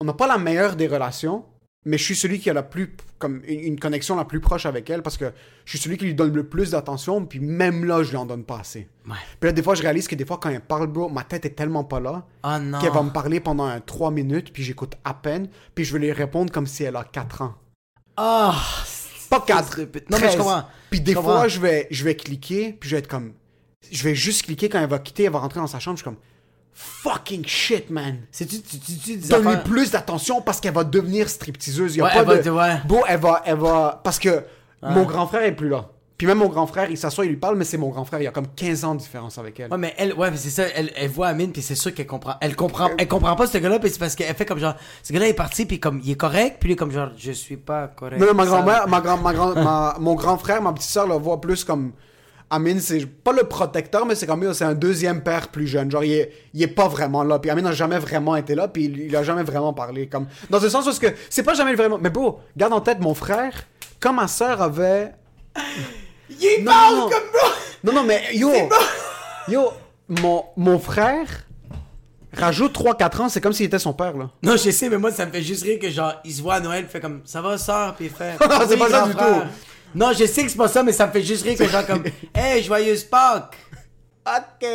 On n'a pas la meilleure des relations, mais je suis celui qui a la plus. Comme une, une connexion la plus proche avec elle parce que je suis celui qui lui donne le plus d'attention. Puis même là, je lui en donne pas assez. Ouais. Puis là, des fois, je réalise que des fois, quand elle parle, bro, ma tête est tellement pas là Oh non. qu'elle va me parler pendant un 3 minutes, puis j'écoute à peine, puis je vais lui répondre comme si elle a 4 ans. Ah. Pas 4, Non, mais je comprends. Puis des Je fois, comprends. je vais, je vais cliquer, puis je vais être comme... Je vais juste cliquer quand elle va quitter, elle va rentrer dans sa chambre, je suis comme... Fucking shit, man. C'est-tu, tu, tu, tu, Donne-lui affaires- plus d'attention parce qu'elle va devenir stripteaseuse. Il y a Ouais, pas elle va de... ouais. Bro, elle va, elle va... Parce que mon grand frère est plus là. Puis même mon grand frère, il s'assoit, il lui parle, mais c'est mon grand frère. Il y a comme 15 ans de différence avec elle. Ouais, mais elle, ouais, c'est ça, elle, elle voit Amine, puis c'est sûr qu'elle comprend. Elle comprend, elle comprend pas ce gars-là, puis c'est parce qu'elle fait comme genre, ce gars-là est parti, puis comme, il est correct, puis lui, comme genre, je suis pas correct. Non, non, ma grand-mère, ma grand, ma grand, ma- mon grand frère, ma petite soeur le voit plus comme. Amine, c'est pas le protecteur, mais c'est comme c'est un deuxième père plus jeune. Genre, il est, il est pas vraiment là. Puis Amine n'a jamais vraiment été là, puis il, il a jamais vraiment parlé. Comme, dans le sens où c'est que c'est pas jamais vraiment. Mais bro, garde en tête, mon frère, quand ma soeur avait. Il Non, parle non. comme bro! Non, non, mais yo, yo, mon, mon frère rajoute 3-4 ans, c'est comme s'il était son père, là. Non, je sais, mais moi, ça me fait juste rire que genre, il se voit à Noël, il fait comme, ça va, sœur, puis il fait. Non, c'est Oui, pas ça du frère. tout. Non, je sais que c'est pas ça, mais ça me fait juste rire que genre, comme, hey, joyeuse Pâques! Ok.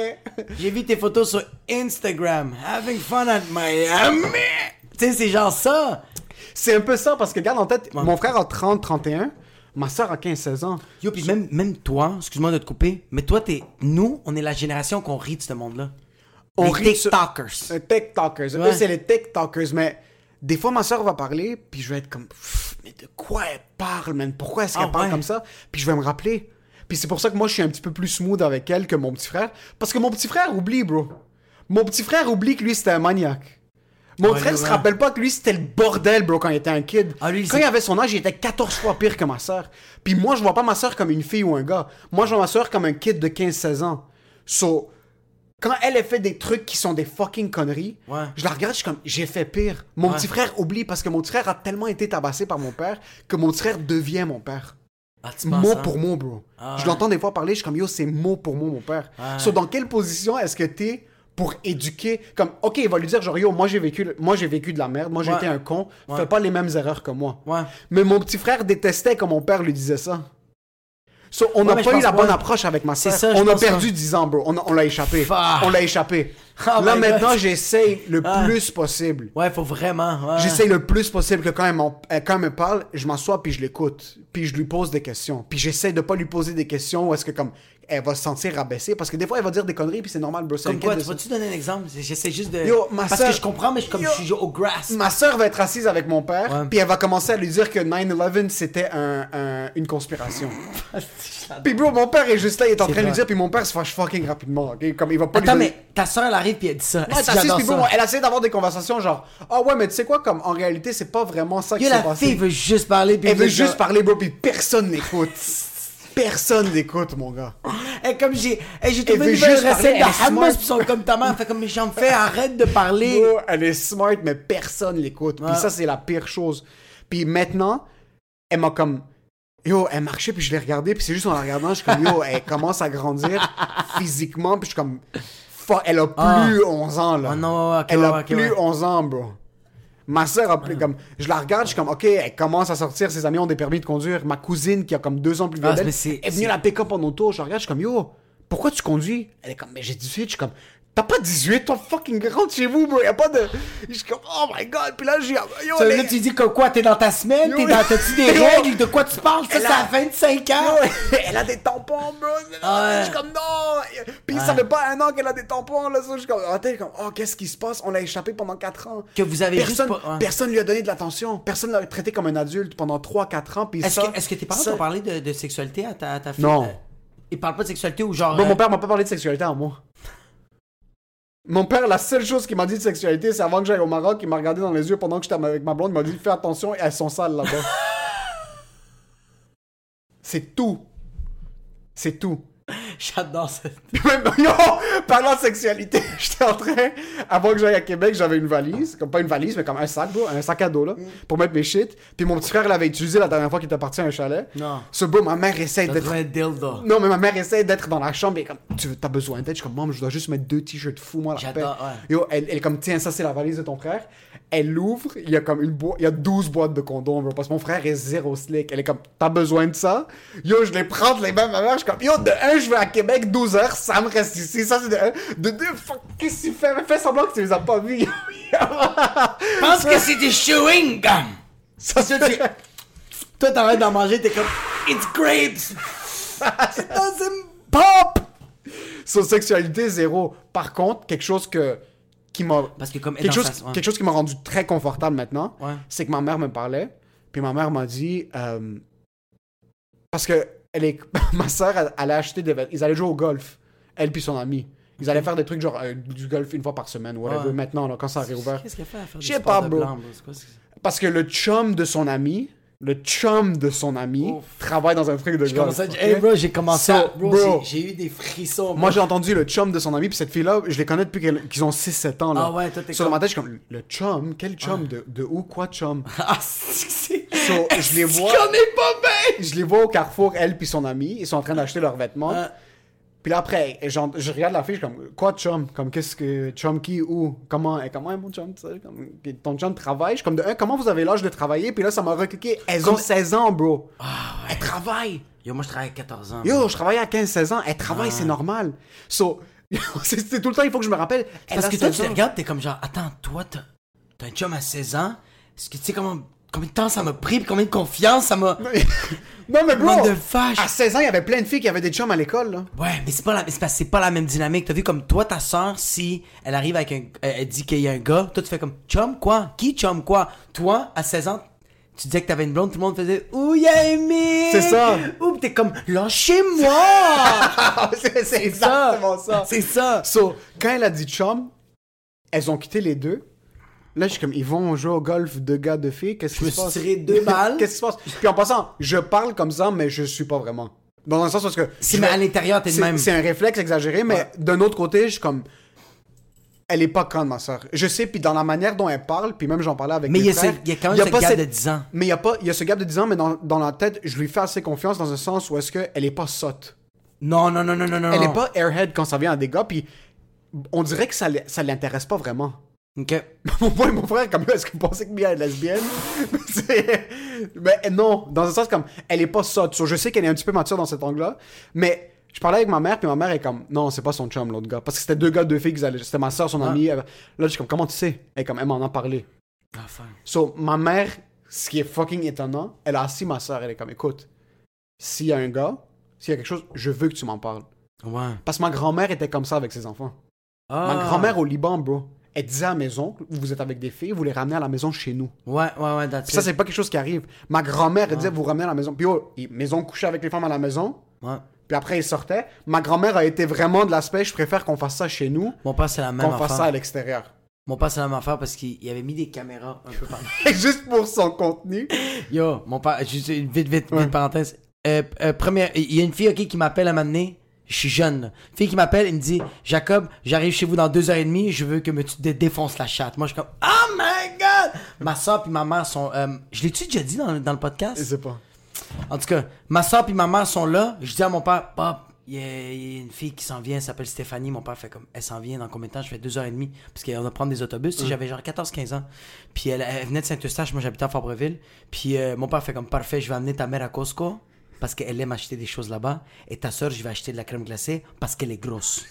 J'ai vu tes photos sur Instagram, having fun at Miami! Tu sais, c'est genre ça! C'est un peu ça, parce que garde en tête, mon frère a 30-31, ma soeur a 15-16 ans. Yo, puis même, même toi, excuse-moi de te couper, mais toi, t'es. Nous, on est la génération qu'on rit de ce monde-là. On les rit TikTokers. Euh, TikTokers. Ouais. Eux, c'est les TikTokers, mais des fois, ma soeur va parler, puis je vais être comme, mais de quoi elle parle, man? Pourquoi est-ce qu'elle Ah, parle ouais. comme ça? Puis je vais me rappeler. Puis c'est pour ça que moi, je suis un petit peu plus smooth avec elle que mon petit frère. Parce que mon petit frère oublie, bro. Mon petit frère oublie que lui, c'était un maniaque. Mon Ouais, frère se rappelle pas que lui, c'était le bordel, bro, quand il était un kid. Ah, lui, quand il avait son âge, il était 14 fois pire que ma soeur. Puis moi, je vois pas ma soeur comme une fille ou un gars. Moi, je vois ma soeur comme un kid de 15-16 ans. So, quand elle a fait des trucs qui sont des fucking conneries, Ouais. je la regarde, je suis comme, j'ai fait pire. Mon Ouais. petit frère oublie parce que mon petit frère a tellement été tabassé par mon père que mon petit frère devient mon père. Ah, Mot hein? pour mot, bro. Ah je ouais. l'entends des fois parler, je suis comme, yo, c'est mot pour mot, mon père. So, dans quelle position est-ce que t'es pour éduquer? Comme, ok, il va lui dire, genre, yo, moi j'ai vécu, moi j'ai vécu de la merde, moi été un con, fais pas les mêmes erreurs que moi. Mais mon petit frère détestait quand mon père lui disait ça. So, on n'a Ouais, pas eu la bonne ouais. approche avec ma ça, je On a perdu pas. 10 ans, bro. On, l'a échappé. Fuck. On l'a échappé. Oh Là, maintenant, j'essaye le Ah. plus possible. Ouais, faut vraiment. Ouais. J'essaye le plus possible que quand elle, m'en- quand elle me parle, je m'assois puis je l'écoute. Puis je lui pose des questions. Puis j'essaie de pas lui poser des questions où est-ce que comme elle va se sentir rabaissée. Parce que des fois, elle va dire des conneries puis c'est normal, bro. Comme quoi, tu vas-tu donner un exemple? J'essaie juste de. Yo, ma Parce que je comprends, mais je, comme Yo. je suis au grass. Ma soeur va être assise avec mon père, puis elle va commencer à lui dire que 9-11 c'était un, un- une conspiration. puis bro, mon père est juste là, il est en train de lui dire, puis mon père se fâche fucking rapidement? Comme il va pas Attends, lui donner... mais ta soeur, elle arrive puis elle dit ça. Ouais, que assise, ça? bon, elle essaie d'avoir des conversations genre, ah ouais, mais tu sais quoi, comme en réalité, c'est pas vraiment ça qui s'est la passé. fille veut juste parler. puis Elle veut juste parler, bro, puis personne n'écoute. Personne n'écoute, mon gars. Hey, comme j'ai, j'ai trouvé une nouvelle recette de hummus, ils sont comme ta mère. Fait comme, j'en fais, arrête de parler. Bro, elle est smart, mais personne l'écoute. Puis ça, c'est la pire chose. Puis maintenant, elle m'a comme. Yo, elle marchait, puis je l'ai regardée, puis c'est juste en la regardant, je suis comme, yo, elle commence à grandir physiquement, puis je suis comme, fuck, elle a plus 11 ans, là. Ah non, elle a plus ouais. 11 ans, bro. Ma soeur a plus, comme, je la regarde, je suis comme, ok, elle commence à sortir, ses amis ont des permis de conduire. Ma cousine, qui a comme deux ans plus vieille Ah, d'elle, mais c'est- est venue la pick-up en auto, je la regarde, je suis comme, yo, pourquoi tu conduis? Elle est comme, mais j'ai 18, je suis comme, t'as pas 18, toi fucking rentre chez vous, bro, y a pas de. Je suis comme, oh my god, puis là, j'ai. Yo, Ça, les- Là, tu dis que quoi, t'es dans ta semaine, t'es dans, t'as-tu des règles, de quoi tu parles? Ça, c'est a- à 25 ans. Yo, elle a des tampons, bro. Ouais. Je suis comme, non. Puis ça fait pas un an qu'elle a des tampons, là. ça, Je suis comme, attends, comme, oh, qu'est-ce qui se passe? On l'a échappé pendant 4 ans. Que vous avez personne, juste pas- ouais. Personne lui a donné de l'attention. Personne l'a traité comme un adulte pendant 3-4 ans. Puis Est-ce ça, que, est-ce que tes parents ça- t'ont parlé de, de sexualité à ta, à ta fille? Non. Ils parlent pas de sexualité ou genre. Bon, euh, mon père m'a pas parlé de sexualité à moi. Mon père, la seule chose qu'il m'a dit de sexualité, c'est avant que j'aille au Maroc, il m'a regardé dans les yeux pendant que j'étais avec ma blonde, il m'a dit fais attention, elles sont sales là-bas. c'est tout. C'est tout. J'adore. Puis même, yo, parlant de sexualité, j'étais en train, avant que j'aille à Québec, j'avais une valise, comme pas une valise, mais comme un sac, bro, un sac à dos, là, pour mettre mes shit. Puis mon petit frère l'avait utilisé la dernière fois qu'il était parti à un chalet. Non. Ce beau, ma mère essaye Ça d'être être dildo. non, mais ma mère essaie d'être dans la chambre et comme, tu as besoin d'aide. Je suis comme, maman, je dois juste mettre deux t-shirts, fous-moi la paix. Ouais. Yo, elle, elle comme, tiens, ça c'est la valise de ton frère. Elle l'ouvre, il y a comme une boîte, il y a 12 boîtes de condoms, bro, parce que mon frère est zéro slick. Elle est comme, t'as besoin de ça? Yo, je les prends les mains, ma mère, je suis comme, yo, de un, je vais à Québec 12 heures, ça me reste ici. Ça c'est de. De deux, fuck, qu'est-ce que tu fais? Fais semblant que tu les as pas vus. Je pense que c'est du chewing gum. ça c'est. Toi, envie d'en manger, t'es comme. It's grapes. It doesn't pop. Sur sexualité, zéro. Par contre, quelque chose que. Qui m'a. Parce que comme quelque chose, ouais. quelque chose qui m'a rendu très confortable maintenant, Ouais. c'est que ma mère me parlait, puis ma mère m'a dit, euh, parce que elle est, ma soeur, allait acheter des vêtements, ils allaient jouer au golf, elle puis son ami. Ils allaient faire des trucs genre euh, du golf une fois par semaine, whatever, Ouais. maintenant, là, quand ça a réouvert. Qu'est-ce qu'elle fait à faire Je sais pas, blanc, bro? Parce que le chum de son ami, le chum de son ami, travaille dans un truc de ok? hey bro, j'ai commencé à. Bro, bro. j'ai eu des frissons. Moi, j'ai entendu le chum de son ami, puis cette fille-là, je les connais depuis qu'ils ont 6-7 ans. Là. Ah ouais, toi, t'es Sur comme- ma tête, je suis comme, le chum? Quel chum? De, de où? Quoi chum? Ah, c'est. So, je les vois. Je connais pas bien! Je les vois au carrefour, elle puis son ami. Ils sont en train d'acheter leurs vêtements. Ah. Puis là, après, genre, je regarde la suis comme, quoi chum? Comme, qu'est-ce que. Chum qui? Où? Comment? Et comment est mon chum? Comme, ton chum travaille? Je suis comme, de un, comment vous avez l'âge de travailler? Puis là, ça m'a recliqué. Elles ont 16 ans, bro. Elles travaillent. Yo, moi, je travaille à 14 ans. Yo, je travaillais à 15-16 ans. Elles travaillent, c'est normal. So, c'est tout le temps, il faut que je me rappelle. elle Parce que toi, 16 tu ans. regardes, t'es comme genre, attends, toi, t'as t'as un chum à 16 ans? Est-ce que tu sais comment, combien de temps ça m'a pris, puis combien de confiance ça m'a. Non, mais bro, de vaches. à 16 ans, il y avait plein de filles qui avaient des chums à l'école, là. Ouais, mais c'est pas la, c'est pas la même dynamique. T'as vu comme toi, ta soeur, si elle arrive avec un, elle, dit qu'il y a un gars, toi tu fais comme chum quoi, qui chum quoi? Toi, à 16 ans, tu disais que t'avais une blonde, tout le monde faisait ouh y'a aimé. C'est ça. Ouh, t'es comme lâchez-moi. c'est C'est ça. exactement ça. C'est ça. So, quand elle a dit chum, elles ont quitté les deux. Là, je suis comme, ils vont jouer au golf, deux gars, deux filles. Qu'est-ce Je qui me se suis passe? tiré deux balles. Qu'est-ce qui se passe? Puis en passant, je parle comme ça, mais je suis pas vraiment. Dans un sens parce que. Si, je mais vais- à l'intérieur, t'es de c'est- même. C'est un réflexe exagéré, mais Ouais. d'un autre côté, je suis comme. Elle est pas conne, ma soeur. Je sais, puis dans la manière dont elle parle, puis même j'en parlais avec Mais il y a ce- y a quand même y ce pas gap cette- de 10 ans. Mais il y a pas, y a ce gap de 10 ans, mais dans, dans la tête, je lui fais assez confiance dans un sens où est-ce qu'elle est pas sotte. Non, non, non, non, non, non. Elle est pas airhead quand ça vient à des gars, puis on dirait que ça l'intéresse pas vraiment. Ok. Moi et mon frère, comme est-ce que vous pensez que Mia est lesbienne? Mais non, dans un sens comme, elle est pas sotte. So, je sais qu'elle est un petit peu mature dans cet angle-là, mais je parlais avec ma mère, puis ma mère est comme, non, c'est pas son chum, l'autre gars. Parce que c'était deux gars, deux filles qui allaient. C'était ma soeur, son Ah. amie. elle- Là, je suis comme, comment tu sais? Elle est comme, elle m'en a parlé. Enfin. So, ma mère, ce qui est fucking étonnant, elle a assis ma soeur, elle est comme, écoute, s'il y a un gars, s'il y a quelque chose, je veux que tu m'en parles. Ouais. Parce que ma grand-mère était comme ça avec ses enfants. Ah. Ma grand-mère au Liban, bro, elle disait à la maison, vous êtes avec des filles, vous les ramenez à la maison chez nous. Ouais, ouais, ouais, Puis ça, c'est pas quelque chose qui arrive. Ma grand-mère, elle disait, vous ramenez à la maison. Puis, oh, maison couchée avec les femmes à la maison. Ouais. Puis après, ils sortaient. Ma grand-mère a été vraiment de l'aspect, je préfère qu'on fasse ça chez nous Mon père, c'est la même qu'on fasse ça à l'extérieur. Mon père, c'est la même affaire parce qu'il il avait mis des caméras un peu partout. Juste pour son contenu. Yo, mon père, juste une vite, vite, Ouais. vite parenthèse. Euh, euh, première, il y a une fille, ok, qui m'appelle à donné. Je suis jeune. Fille qui m'appelle, il me dit Jacob, j'arrive chez vous dans deux heures et demie, je veux que me, tu dé- défonces la chatte. Moi, je suis comme Oh my god! Ma soeur puis ma mère sont. euh, je l'ai-tu déjà dit dans, dans le podcast? Je sais pas. En tout cas, ma soeur puis ma mère sont là. Je dis à mon père, Pop, il y, a il y a une fille qui s'en vient, elle s'appelle Stéphanie. Mon père fait comme, elle s'en vient dans combien de temps? Je fais deux heures et demie. Parce qu'on va prendre des autobus. J'avais genre 14-15 ans. Puis elle, elle venait de Saint-Eustache, moi j'habitais à Fabreville. Puis euh, mon père fait comme, parfait, je vais amener ta mère à Costco. Parce qu'elle aime acheter des choses là-bas. Et ta soeur, je vais acheter de la crème glacée parce qu'elle est grosse.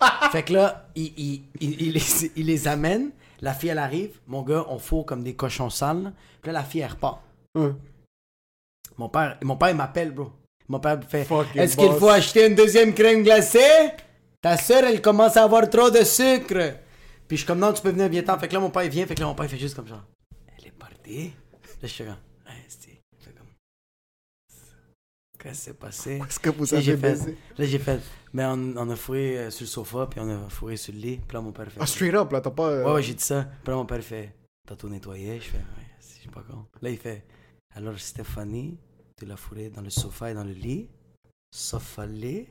fait que là, il, il, il, il les, il les amène. La fille, elle arrive. Mon gars, on fourre comme des cochons sales. Puis là, la fille, elle repart. Ouais. Mon père, mon père il m'appelle, bro. Mon père me fait Est-ce qu'il faut acheter une deuxième crème glacée? Ta soeur, elle commence à avoir trop de sucre. Puis je suis comme Non, tu peux venir, viens-t'en. Fait que là, mon père, il vient. Fait que là, mon père, il fait juste comme ça. Elle est partie. Là, je suis comme Ouais, c'est. il fait comme Qu'est-ce qui s'est passé? Est-ce que vous avez baisé? là, j'ai fait, mais on, on a fourré euh, sur le sofa, puis on a fourré sur le lit. Puis là, mon père fait. Ah, straight up, là, t'as pas. euh, Ouais, ouais, j'ai dit ça. Puis là, mon père fait T'as tout nettoyé Je fais Ouais, je suis pas con. Là, il fait Alors, Stéphanie, tu l'as fourré dans le sofa et dans le lit? Sofa-lit.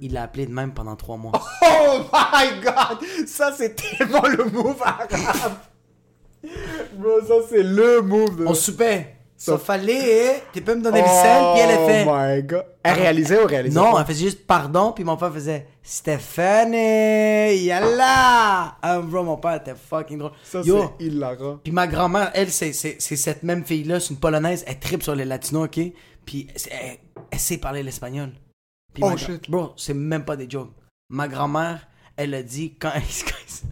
Il l'a appelé de même pendant trois mois. Oh my god! Ça, c'est tellement le move arabe! Bro, ça, c'est le move de. On soupait. Sofa-lit, tu peux me donner le sel Puis elle a fait. Oh my god! Elle réalisait ou réalisait Non, elle faisait juste pardon, puis mon père faisait Stéphanie, yalla! Ah, bro, mon père était fucking drôle. Ça, c'est hilarant. Puis ma grand-mère, elle, c'est, cette même fille-là, c'est une polonaise, elle tripe sur les latinos, ok? Puis elle, elle sait parler l'espagnol. Oh, ma- shit. Bro, c'est même pas des jokes. Ma grand-mère, elle a dit quand, quand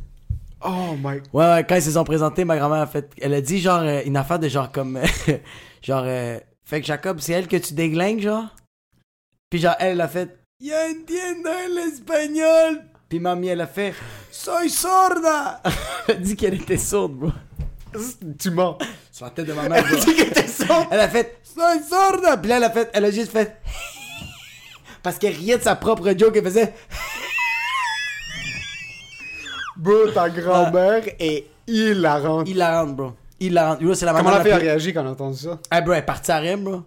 Oh my. Ouais, ouais, quand ils se sont présentés, ma grand-mère a fait. Elle a dit genre euh, une affaire de genre comme. genre. euh, fait que Jacob, c'est elle que tu déglingues, genre? Puis genre, elle, elle a fait. Yo entiendo el espagnol! Puis mamie, elle a fait. Soy sorda! elle a dit qu'elle était sourde, bro. Tu mens. Sur la tête de ma mère. Elle a dit qu'elle était sorte. Elle a fait Soy sorda! Puis là, elle a fait. Elle a juste fait. Parce qu'elle riait de sa propre joke, elle faisait. Bro, ta grand-mère est hilarante. Il la rentre, bro. Il la rentre. Yo, c'est la Comment la fille a réagi quand elle a entendu ça? Hey bro, elle est partie à rire, bro.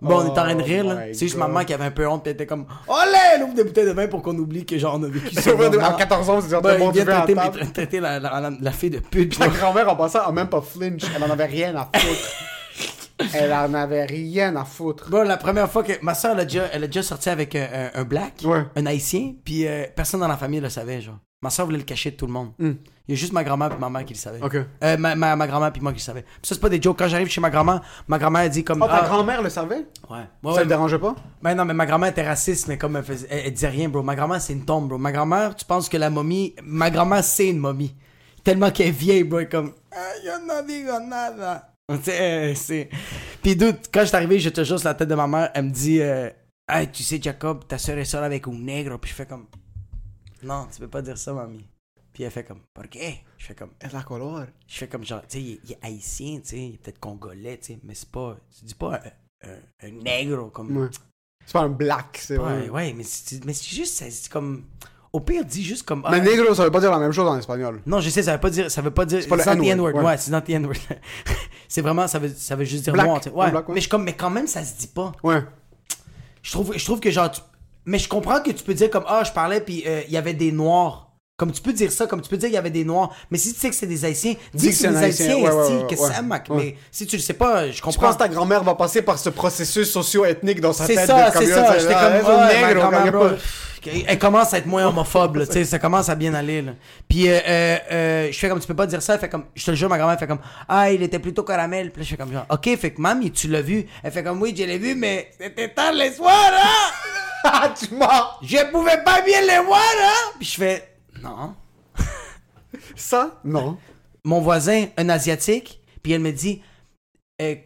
Bon, on est en train de rire, Oh là. my C'est juste maman qui avait un peu honte, pis elle était comme, Olé, elle ouvre des bouteilles de vin pour qu'on oublie que genre on a vécu ça. à 14 ans, c'est genre, vin à traiter, mais traiter la, la, la, fille de pute, Ta bro. grand-mère, en passant, a même pas flinch. Elle en avait rien à foutre. Elle en avait rien à foutre. Bro, la première fois que ma soeur, elle a déjà, elle a déjà sorti avec un, un, black, un haïtien, puis euh, personne dans la famille le savait, genre. Ma soeur voulait le cacher de tout le monde. Hmm. Il y a juste ma grand-mère et ma mère qui le savaient. Ok. Euh, ma, ma, ma grand-mère puis moi qui le savais. Puis ça, c'est pas des jokes. Quand j'arrive chez ma grand-mère, ma grand-mère, elle dit comme. Oh, ta ah, grand-mère le savait? Ouais. Ouais, Ça ouais, le dérangeait pas? Ben non, mais ma grand-mère était raciste, mais comme elle, faisait, elle, elle disait rien, bro. Ma grand-mère, c'est une tombe, bro. Ma grand-mère, tu penses que la momie. Ma grand-mère, c'est une momie. Tellement qu'elle est vieille, bro. Elle est comme. Ah, yo no digo nada. Euh, c'est. Puis, dude, quand je suis arrivé, je te jure sur la tête de ma mère, elle me dit. Euh, hey, tu sais, Jacob, ta soeur est seule avec un nègre. Puis je fais comme. Non, tu peux pas dire ça, mamie. Puis elle fait comme. Pourquoi? Je fais comme. Elle a color. Je fais comme genre, tu sais, il, il est haïtien, tu sais, il est peut-être congolais, tu sais, mais c'est pas. Tu dis pas un, un, un nègre comme. Ouais. C'est pas un black, c'est Ouais, vrai. ouais, mais c'est mais c'est juste, c'est c'est comme. Au pire, dis juste comme. Mais ah, negro, ça veut pas dire la même chose en espagnol. Non, je sais, ça veut pas dire. Ça veut pas dire. pas le N-word, ouais. Ouais, c'est not the N-word. c'est vraiment, ça veut, ça veut juste dire Black. noir. Ouais, Ouais. black, ouais. Mais je comme, mais quand même, ça se dit pas. Ouais. Je trouve, je trouve que genre, tu- mais je comprends que tu peux dire comme, ah, je parlais puis euh, il y avait des noirs. Comme tu peux dire ça, comme tu peux dire il y avait des noirs. Mais si tu sais que c'est des haïtiens, dis que c'est des haïtiens, ouais, ouais, ouais, que ça, Mac. Mais si tu le sais pas, je Je comprends. pense que ta grand-mère va passer par ce processus socio-ethnique dans sa C'est tête. ça, c'est ça. c'est- J'étais comme, pff, Elle commence à être moins homophobe, là, tu sais, ça commence à bien aller, là. Puis, euh, euh, euh, je fais comme, tu peux pas dire ça, elle fait comme, je te le jure, ma grand-mère fait comme, ah, il était plutôt caramel. Puis là, je fais comme, genre, ok, fait que, mamie, tu l'as vu? Elle fait comme, oui, je l'ai vu, mais c'était tard le soir, hein. Ah, tu mens! Je pouvais pas bien le voir, hein. Puis je fais, non. Ça? Non. Mon voisin, un asiatique, puis elle me dit, euh,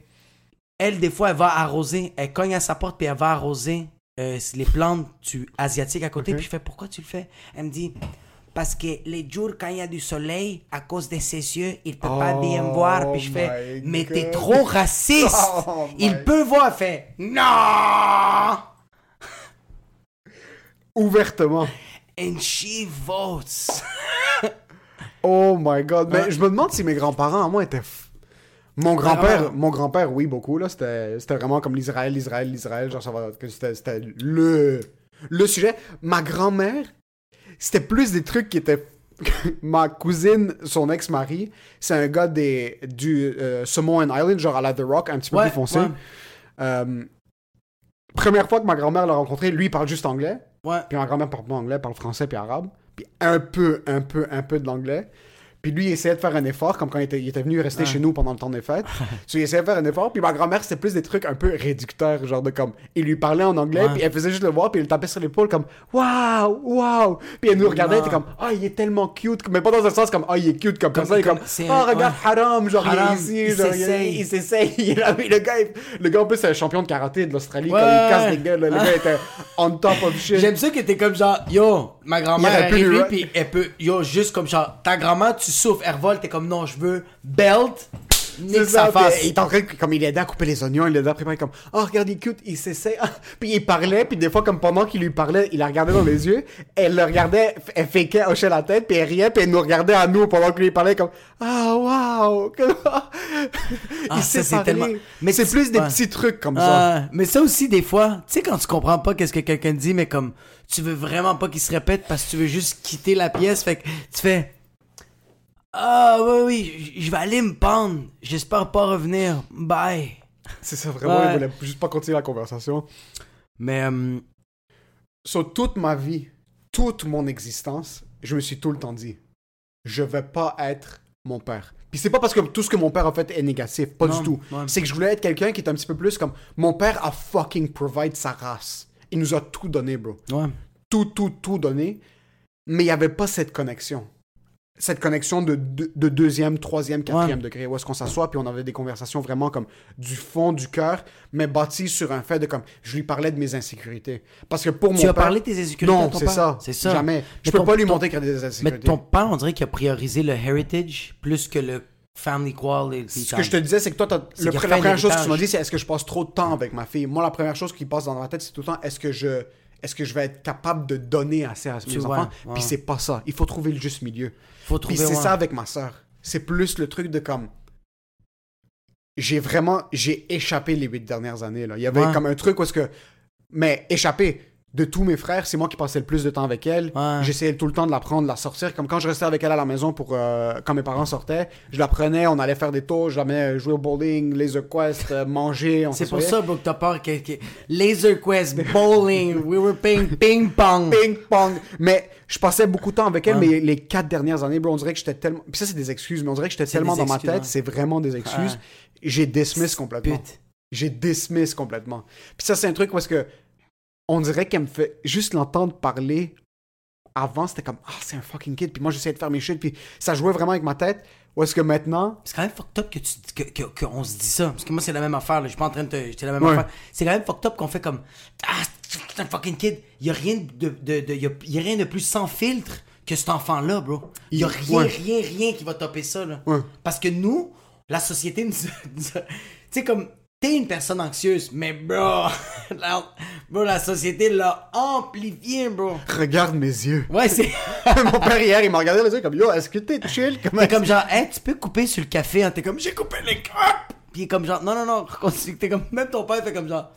elle, des fois, elle va arroser, elle cogne à sa porte, puis elle va arroser euh, les plantes du asiatique à côté. Puis je fais, pourquoi tu le fais? Elle me dit, parce que les jours, quand il y a du soleil, à cause de ses yeux, il peut pas bien Oh voir. Puis je fais, my mais t'es trop raciste. Oh il peut voir. Elle fait, non! Ouvertement. And she votes. Oh my god. Mais Hein? je me demande si mes grands-parents, à moi, étaient. f- Mon grand-père, Vraiment? mon grand-père, oui, beaucoup, là. C'était vraiment comme l'Israël, l'Israël, l'Israël. Genre, ça va. que C'était c'était le. Le sujet. Ma grand-mère, c'était plus des trucs qui étaient. Ma cousine, son ex-mari, c'est un gars des, du euh, Samoan Island, genre à la The Rock, un petit peu Ouais, plus foncé. ouais. Euh, première fois que ma grand-mère l'a rencontré, lui, il parle juste anglais. Puis ma grand-mère parle pas anglais, parle français puis arabe. Puis un peu, un peu, un peu de l'anglais. Puis lui, il essayait de faire un effort, comme quand il était, il était venu rester chez nous pendant le temps des fêtes. so, il essayait de faire un effort. Puis ma grand-mère, c'était plus des trucs un peu réducteurs, genre de comme. Il lui parlait en anglais, Ouais. puis elle faisait juste le voir, puis il tapait sur l'épaule, comme Waouh, waouh. Puis elle nous regardait, elle était comme Ah, il est tellement cute. Mais pas dans un sens comme Ah, il est cute, comme, Comme- ça. Il est comme- comme Ah, un- regarde, ouais. haram, genre Haram, il est ici. il genre, s'essaye. il s'essaye. Le gars, le gars, en plus, c'est un champion de karaté de l'Australie. Quand il casse des gueules, le gars était on top of shit. J'aime ça que t'es comme genre, yo, ma grand-mère arrive lui- lui, puis elle peut, yo, juste comme genre, ta grand-mère, tu souffres, elle revole, t'es comme, non, je veux belt, nique sa face. il est en train, comme il aidait à couper les oignons, il l'aidait à préparer comme, oh regarde, il est cute, il s'essaie. Ah. Puis il parlait, puis des fois, comme pendant qu'il lui parlait, il la regardait dans les yeux, elle le regardait, elle fakeait, hochait la tête, puis elle riait, puis elle nous regardait à nous pendant qu'il lui parlait comme, ah waouh, Ah, il c'est parler. tellement- Mais c'est plus des ouais. petits trucs comme ça. Ah, mais ça aussi, des fois, tu sais, quand tu comprends pas qu'est-ce que quelqu'un dit, mais comme, tu veux vraiment pas qu'il se répète parce que tu veux juste quitter la pièce, fait que tu fais, ah, oui, oui, je vais aller me pendre, j'espère pas revenir, bye. C'est ça, vraiment, Ouais. il voulait juste pas continuer la conversation. Mais, euh, Sur toute ma vie, toute mon existence, je me suis tout le temps dit, je vais pas être mon père. Puis c'est pas parce que tout ce que mon père a fait est négatif, pas Non, du tout. ouais. C'est que je voulais être quelqu'un qui est un petit peu plus comme mon père a fucking provide sa race. Il nous a tout donné, bro. ouais. Tout, tout, tout donné. Mais il y avait pas cette connexion. Cette connexion de, de, de deuxième, troisième, quatrième degré, où est-ce qu'on s'assoit, puis on avait des conversations vraiment comme du fond du cœur, mais bâties sur un fait de comme, je lui parlais de mes insécurités. Parce que pour mon Tu as père- parlé de tes insécurités Non, ton c'est ça. C'est ça. Jamais. Je Mais peux ton- pas lui ton- montrer qu'il y a des Mais insécurités. ton père, on dirait qu'il a priorisé le heritage plus que le family quality. Ce que je te disais, c'est que toi, le- la première chose que tu m'as dit, c'est est-ce que je passe trop de temps avec ma fille? Moi, la première chose qui passe dans ma tête, c'est tout le temps est-ce que je. Est-ce que je vais être capable de donner assez à mes enfants? ouais. Puis c'est pas ça. Il faut trouver le juste milieu. Faut Puis trouver c'est ouais. ça avec ma sœur. C'est plus le truc de comme. J'ai vraiment. J'ai échappé les huit dernières années. Là. Il y avait Ouais. comme un truc où est-ce que. Mais échappé. De tous mes frères, c'est moi qui passais le plus de temps avec elle. Ouais. J'essayais tout le temps de la prendre, de la sortir. Comme quand je restais avec elle à la maison pour euh, quand mes parents sortaient, je la prenais, on allait faire des tours, je l'amenais jouer au bowling, laser quest, euh, manger. C'est pour ça, bro, que t'as peur que, que- Laser Quest, bowling, we were playing ping pong. Ping pong. Mais je passais beaucoup de temps avec elle, Ouais. mais les quatre dernières années, bro, on dirait que j'étais tellement. Puis ça, c'est des excuses, mais on dirait que j'étais tellement dans ma tête, ouais. c'est vraiment des excuses. J'ai dismiss complètement. J'ai dismiss complètement. Puis ça, c'est un truc parce que on dirait qu'elle me fait juste l'entendre parler. Avant, c'était comme, ah, c'est un fucking kid. Puis moi, j'essayais de faire mes shit. Puis ça jouait vraiment avec ma tête. Ou est-ce que maintenant, C'est quand même fucked up que tu que, que, qu'on se dit ça. Parce que moi, c'est la même affaire. Là. Je suis pas en train de te. C'est la même Ouais. affaire. C'est quand même fucked up qu'on fait comme. Ah, c'est un fucking kid. Il y a rien de. de, de- y a, y a rien de plus sans filtre que cet enfant-là, bro. Il y a rien, ouais. rien, rien qui va topper ça, là. Ouais. Parce que nous, la société nous Tu sais, comme. T'es une personne anxieuse, mais bro, la, bro, la société l'a amplifié, bro. Regarde mes yeux. Ouais, c'est. Mon père hier, il m'a regardé les yeux comme Yo, est-ce que t'es chill? T'es comme genre, hey, tu peux couper sur le café, hein? T'es comme, j'ai coupé les crêpes! Puis il est comme genre, non, non, non. T'es comme, même ton père fait comme genre,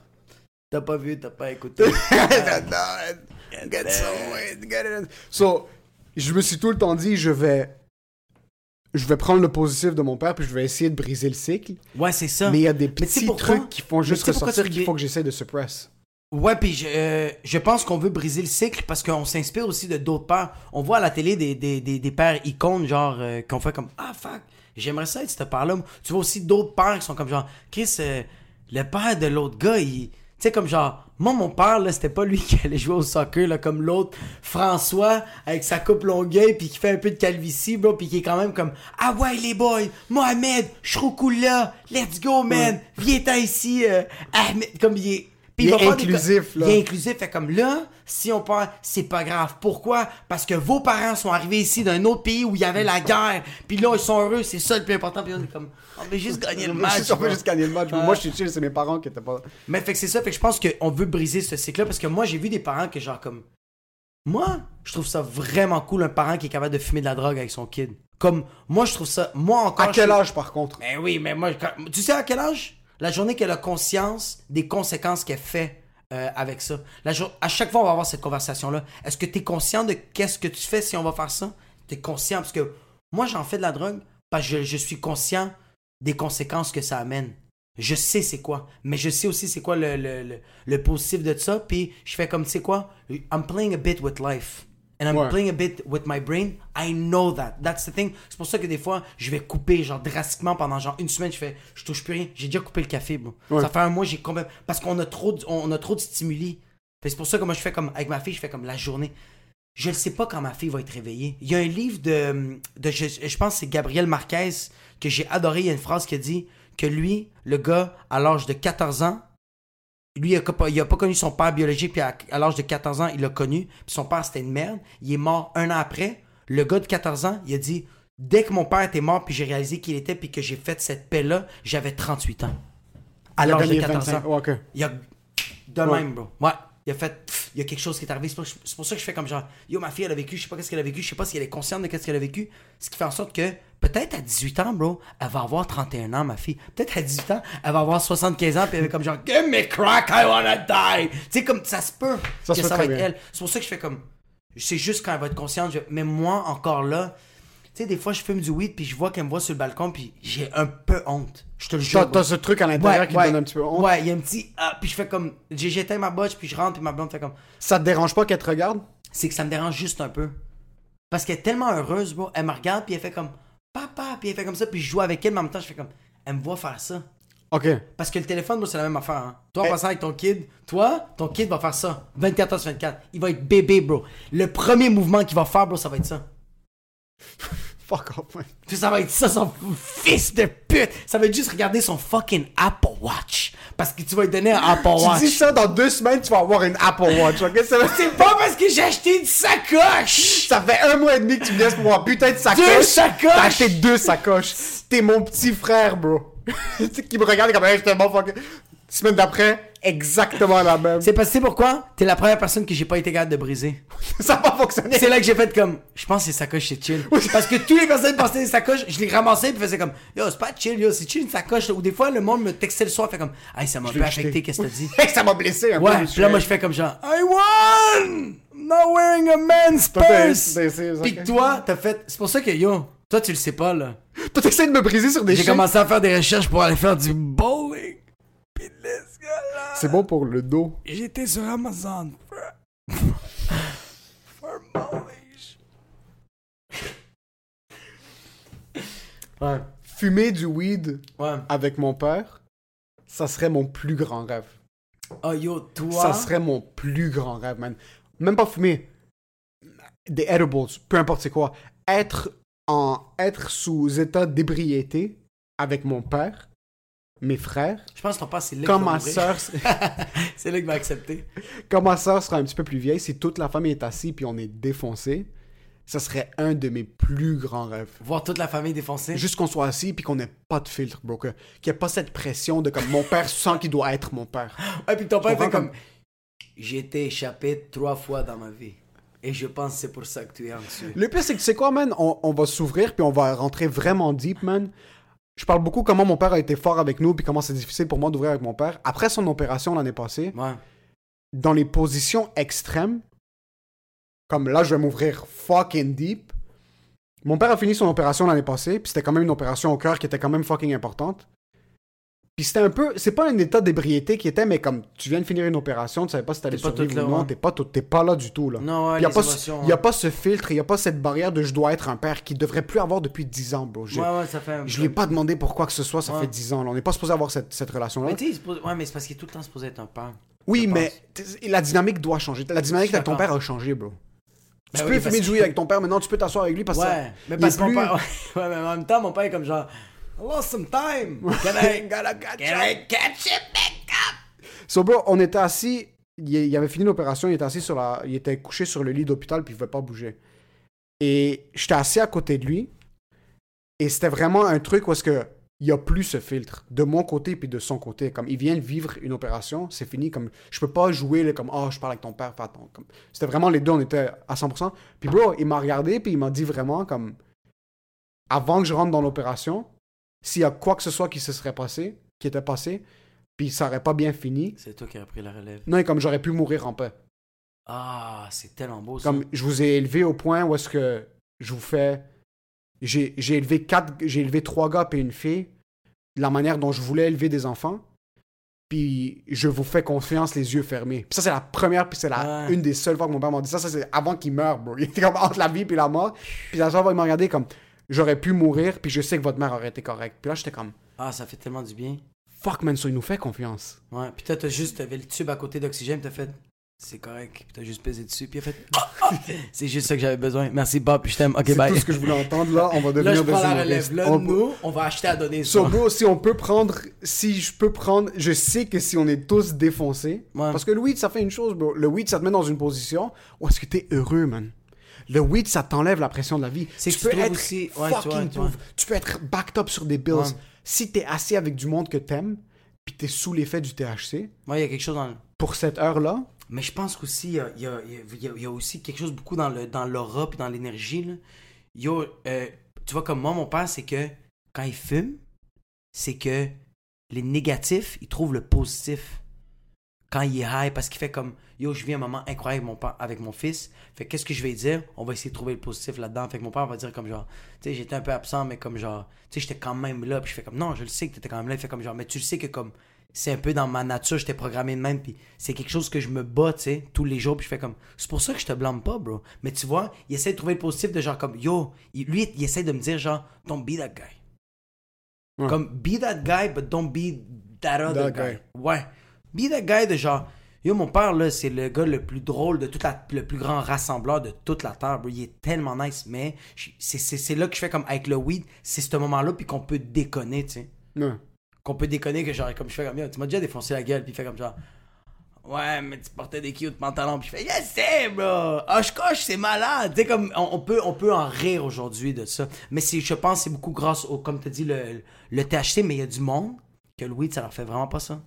t'as pas vu, t'as pas écouté. Get some weight, get it. So, je me suis tout le temps dit, je vais. Je vais prendre le positif de mon père, puis je vais essayer de briser le cycle. ouais, c'est ça. Mais il y a des petits trucs qui font juste ressortir tu qu'il faut que j'essaie de suppress. Ouais, puis je, euh, je pense qu'on veut briser le cycle parce qu'on s'inspire aussi de d'autres pères. On voit à la télé des, des, des, des pères icônes, genre, euh, qu'on fait comme Ah, fuck, j'aimerais ça être ce père-là. Tu vois aussi d'autres pères qui sont comme genre, Chris, euh, le père de l'autre gars, il. Tu sais, comme genre, moi, mon père, là, c'était pas lui qui allait jouer au soccer, là, comme l'autre, François, avec sa coupe longueuil, puis qui fait un peu de calvitie, bro, puis qui est quand même comme, ah ouais, les boys, Mohamed, là, let's go, man, viens-t'en ici, euh, Ahmed, comme il est. Puis Il est des inclusif, là. Il est inclusif, fait comme là, si on perd, c'est pas grave. Pourquoi? Parce que vos parents sont arrivés ici d'un autre pays où il y avait la guerre, puis là, ils sont heureux, c'est ça le plus important, puis on est comme, on veut juste gagner le match. on veut juste gagner le match. Moi, je suis chill, c'est mes parents qui étaient pas. Mais fait que c'est ça, fait que je pense qu'on veut briser ce cycle-là parce que moi j'ai vu des parents que genre comme. Moi, je trouve ça vraiment cool un parent qui est capable de fumer de la drogue avec son kid. Comme moi je trouve ça. Moi encore. À quel âge, par contre? Ben oui, mais moi. Tu sais à quel âge? La journée qu'elle a conscience des conséquences qu'elle fait euh, avec ça. La À chaque fois on va avoir cette conversation-là. Est-ce que tu es conscient de qu'est-ce que tu fais si on va faire ça? Tu es conscient parce que moi j'en fais de la drogue parce que je, suis conscient des conséquences que ça amène. Je sais c'est quoi, mais je sais aussi c'est quoi le, le, le, le positif de ça. Puis je fais comme, sais quoi, I'm playing a bit with life. And I'm Ouais. playing a bit with my brain. I know that. That's the thing. C'est pour ça que des fois, je vais couper, genre, drastiquement pendant genre une semaine. Je fais, je touche plus rien. J'ai déjà coupé le café, bro. Ouais. Ça fait un mois, j'ai complètement. Parce qu'on a trop, de- on a trop de stimuli. C'est pour ça que moi, je fais comme, avec ma fille, je fais comme la journée. Je ne sais pas quand ma fille va être réveillée. Il y a un livre de, de je, je pense que c'est Gabriel Marquez que j'ai adoré. Il y a une phrase qui dit que lui, le gars, à l'âge de 14 ans, lui, il a, pas- connu son père biologique, puis à, à l'âge de 14 ans, il l'a connu, puis son père, c'était une merde. Il est mort un an après. Le gars de 14 ans, il a dit Dès que mon père était mort, puis j'ai réalisé qu'il était, puis que j'ai fait cette paix-là, j'avais 38 ans. À l'âge de gagné 14 25. ans. Il a. De Ouais. même, bro. Ouais. Il a fait. Il y a quelque chose qui est arrivé. C'est pour, ça que je fais comme genre. Yo, ma fille, elle a vécu. Je sais pas qu'est-ce qu'elle a vécu. Je sais pas si elle est consciente de qu'est-ce qu'elle a vécu. Ce qui fait en sorte que, peut-être à 18 ans, bro, elle va avoir 31 ans, ma fille. Peut-être à 18 ans, elle va avoir 75 ans. Puis elle va comme genre. Give me crack, I wanna die. Tu sais, comme ça se peut Ça que ça va être bien. elle. C'est pour ça que je fais comme. C'est juste quand elle va être consciente. je- Mais moi, encore là. Sais, des fois, je fume du weed, puis je vois qu'elle me voit sur le balcon, puis j'ai un peu honte. Je te le jure. T'as ce truc à l'intérieur qui te donne un petit peu honte? Ouais, il y a un petit. Ah, puis je fais comme. J'ai j'éteins ma botche, puis je rentre, puis ma blonde fait comme. Ça te dérange pas qu'elle te regarde? C'est que ça me dérange juste un peu. Parce qu'elle est tellement heureuse, bro. Elle me regarde, puis elle fait comme. Papa, puis elle fait comme ça, puis je joue avec elle, mais en même temps, je fais comme. Elle me voit faire ça. Ok. Parce que le téléphone, c'est la même affaire. Hein. Toi, en Eh. passant avec ton kid, toi, ton kid va faire ça. 24 h sur 24. Il va être bébé, bro. Le premier mouvement qu'il va faire, bro, ça va être ça. Fuck off, man. Puis ça va être ça, son fils de pute. Ça va être juste regarder son fucking Apple Watch. Parce que tu vas lui donner un Apple Watch. Tu dis ça, dans deux semaines, tu vas avoir une Apple Watch, ok? C'est pas parce que j'ai acheté une sacoche! ça fait un mois et demi que tu me laisses pour avoir putain de sacoche. Deux sacoches! T'as acheté deux sacoches. T'es mon petit frère, bro. tu sais, qui me regarde comme, hey, je te bon fuck. Semaine d'après, exactement la même. C'est parce que pourquoi? T'es la première personne que j'ai pas été capable de briser. Ça va pas fonctionner. C'est là que j'ai fait comme, je pense que les sacoches c'est chill. Parce que tous les personnes passaient des sacoches, je les ramassais puis faisaient comme, yo, c'est pas chill, yo, c'est chill une sacoche. Ou des fois, le monde me textait le soir, fait comme, hey, ça m'a un peu affecté, qu'est-ce que t'as dit? Ça m'a blessé un peu. Ouais, puis là, moi, je fais comme genre, I won! I'm not wearing a man's purse! c'est- c'est- que toi, t'as fait, c'est pour ça que yo, toi, tu le sais pas, là. Toi, t'essaies de me briser sur des J'ai commencé à faire des recherches pour aller faire du bowling. C'est bon pour le dos. J'étais sur Amazon. For. Ouais. Fumer du weed Ouais. avec mon père, ça serait mon plus grand rêve. Oh yo, toi? Ça serait mon plus grand rêve, man. Même pas fumer. Des edibles, peu importe c'est quoi. Être en être sous état d'ébriété avec mon père, mes frères, Je pense que ton père, c'est là quand ma soeur, c'est là qu'il va accepter. quand ma soeur sera un petit peu plus vieille, si toute la famille est assise puis on est défoncé, ça serait un de mes plus grands rêves. Voir toute la famille défoncée. Juste qu'on soit assis puis qu'on n'ait pas de filtre, bro. Qu'il n'y ait pas cette pression de comme mon père sent qu'il doit être mon père. Et puis ton père fait comme. comme- J'ai été échappé trois fois dans ma vie. Et je pense que c'est pour ça que tu es anxieux. Le pire, c'est que tu sais quoi, man? On, on va s'ouvrir puis on va rentrer vraiment deep, man. Je parle beaucoup comment mon père a été fort avec nous puis comment c'est difficile pour moi d'ouvrir avec mon père. Après son opération l'année passée, Ouais. dans les positions extrêmes, comme là, je vais m'ouvrir fucking deep. Mon père a fini son opération l'année passée, puis c'était quand même une opération au cœur qui était quand même fucking importante. Puis c'était un peu, c'est pas un état d'ébriété qui était, mais comme tu viens de finir une opération, tu savais pas si t'allais survivre ou non, t'es pas, tout- pas là du tout là. Non, ouais, Il y a pas, ce, y a pas ce filtre, il y a pas cette barrière de je dois être un père qui devrait plus avoir depuis 10 ans, bro. J'ai- Ouais, ouais, ça fait un Je l'ai pas demandé pour quoi que ce soit, ça fait 10 ans. là. On n'est pas supposé avoir cette, cette relation-là. Mais tu pose- ouais, mais c'est parce qu'il est tout le temps supposé être un père. Oui, je mais la dynamique doit changer. La dynamique Je avec ton père a changé, bro. Ben tu oui, peux fumer du que- avec ton père, maintenant tu peux t'asseoir avec lui parce que Ouais, mais parce mon père. Ouais, mais en même temps, mon père est comme genre. I lost some time. Can I, Gotta catch can up. I catch it back up? So, bro, on était assis, il, il avait fini l'opération, il était assis sur la. Il était couché sur le lit d'hôpital, puis il pouvait pas bouger. Et j'étais assis à côté de lui, et c'était vraiment un truc où est-ce que. Il n'y a plus ce filtre, de mon côté puis de son côté. Comme il vient de vivre une opération, c'est fini. Comme je peux pas jouer là, comme oh je parle avec ton père, attends. Comme c'était vraiment les deux, on était à 100%. Puis bro, il m'a regardé puis il m'a dit vraiment comme avant que je rentre dans l'opération, s'il y a quoi que ce soit qui se serait passé, qui était passé, puis ça aurait pas bien fini, C'est toi qui as pris la relève. non, et comme j'aurais pu mourir en paix. Ah, c'est tellement beau ça. Comme je vous ai élevé au point où est-ce que je vous fais. J'ai j'ai élevé quatre, j'ai élevé trois gars et une fille de la manière dont je voulais élever des enfants. Puis je vous fais confiance les yeux fermés. Puis ça, c'est la première, puis c'est la, Ouais. une des seules fois que mon père m'a dit ça. Ça, c'est avant qu'il meure, bro. Il était comme entre la vie et la mort. Puis la seule fois, il m'a regardé comme j'aurais pu mourir, puis je sais que votre mère aurait été correcte. Puis là, j'étais comme Ah, ça fait tellement du bien. fuck, man, ça, il nous fait confiance. Ouais, puis toi, t'as juste, t'avais le tube à côté d'oxygène, t'as fait, c'est correct, puis t'as juste pesé dessus, puis il a fait, ah, c'est juste ça que j'avais besoin. Merci Bob, puis je t'aime. Ok, C'est bye. tout ce que je voulais entendre. Là, on va Là, devenir je des prends la relève. Là, On- nous, on va acheter à donner ça. So, bro, si on peut prendre, si je peux prendre, je sais que si on est tous défoncés, Ouais. parce que le weed, ça fait une chose, bro. Le weed, ça te met dans une position où est-ce que t'es heureux, man? Le weed, ça t'enlève la pression de la vie. C'est tu tu peux être aussi- ouais, fucking tu peux être backed up sur des bills. Ouais. Si t'es assis avec du monde que t'aimes, puis t'es sous l'effet du THC, Ouais, il y a quelque chose dans pour cette heure-là, Mais je pense qu'aussi, il y a, y, y aussi quelque chose beaucoup dans le dans l'aura puis dans l'énergie. Yo, euh, tu vois, comme moi, mon père, c'est que quand il fume, c'est que les négatifs, il trouve le positif. Quand il est high, parce qu'il fait comme Yo, je vis un moment incroyable avec mon, pa- avec mon fils. Fait qu'est-ce que je vais dire? On va essayer de trouver le positif là-dedans. Fait que mon père va dire comme genre, tu sais, j'étais un peu absent, mais comme genre, tu sais, j'étais quand même là. Puis je fais comme Non, je le sais que t'étais quand même là. Il fait comme genre, mais tu le sais que comme c'est un peu dans ma nature, j'étais programmé de même, puis c'est quelque chose que je me bats, tu sais, tous les jours, puis je fais comme, c'est pour ça que je te blâme pas, bro. Mais tu vois, il essaie de trouver le positif de genre comme, yo, lui, il essaie de me dire genre, don't be that guy. Ouais. Comme, be that guy, but don't be that other That guy. guy. Ouais. Be that guy de genre, yo, mon père, là, c'est le gars le plus drôle de toute la, le plus grand rassembleur de toute la terre, bro. Il est tellement nice, mais c'est- c'est c'est là que je fais comme avec le weed, c'est ce moment-là, puis qu'on peut déconner, tu sais. Ouais. qu'on peut déconner que genre comme je fais comme Yo, tu m'as déjà défoncé la gueule puis il fait comme genre ouais mais tu portais des cute pantalons puis je fais je sais bro! Hoche coche c'est malade! Tu sais comme on, on peut on peut en rire aujourd'hui de ça. Mais c'est je pense que c'est beaucoup grâce au comme tu dit le, le THC mais il y a du monde que le weed ça leur fait vraiment pas ça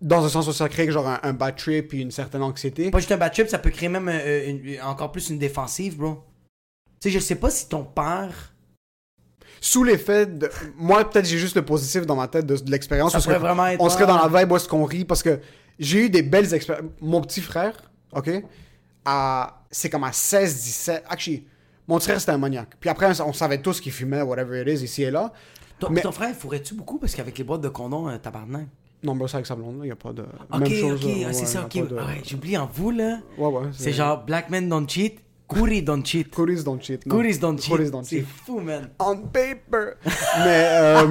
Dans un sens où ça crée genre un, un bad trip et une certaine anxiété. pas juste un bad trip ça peut créer même euh, une- encore plus une défensive bro tu sais je sais pas si ton père sous l'effet de. Moi, peut-être j'ai juste le positif dans ma tête de, de l'expérience. Ça que pourrait vraiment être- On serait dans la vibe où est-ce qu'on rit parce que j'ai eu des belles expériences. Mon petit frère, ok, à... c'est comme à 16, 17. Actually, mon petit frère c'était un maniaque. Puis après, on savait tous qu'il fumait, whatever it is, ici et là. ton, Mais- ton frère fourrait-tu beaucoup parce qu'avec les boîtes de condoms euh, tabarnak? Non, c'est avec sa blonde, il n'y a pas de. Ok, Même chose. ok, ah, ouais, c'est ça, ok. de- Ah ouais, J'oublie en vous, là. Ouais, ouais. C'est genre Black Men Don't Cheat, Kouri Don't Cheat. Cooties don't cheat. non. Kouris Don't Cheat. Don't C'est cheat. fou, man. On paper. Mais euh,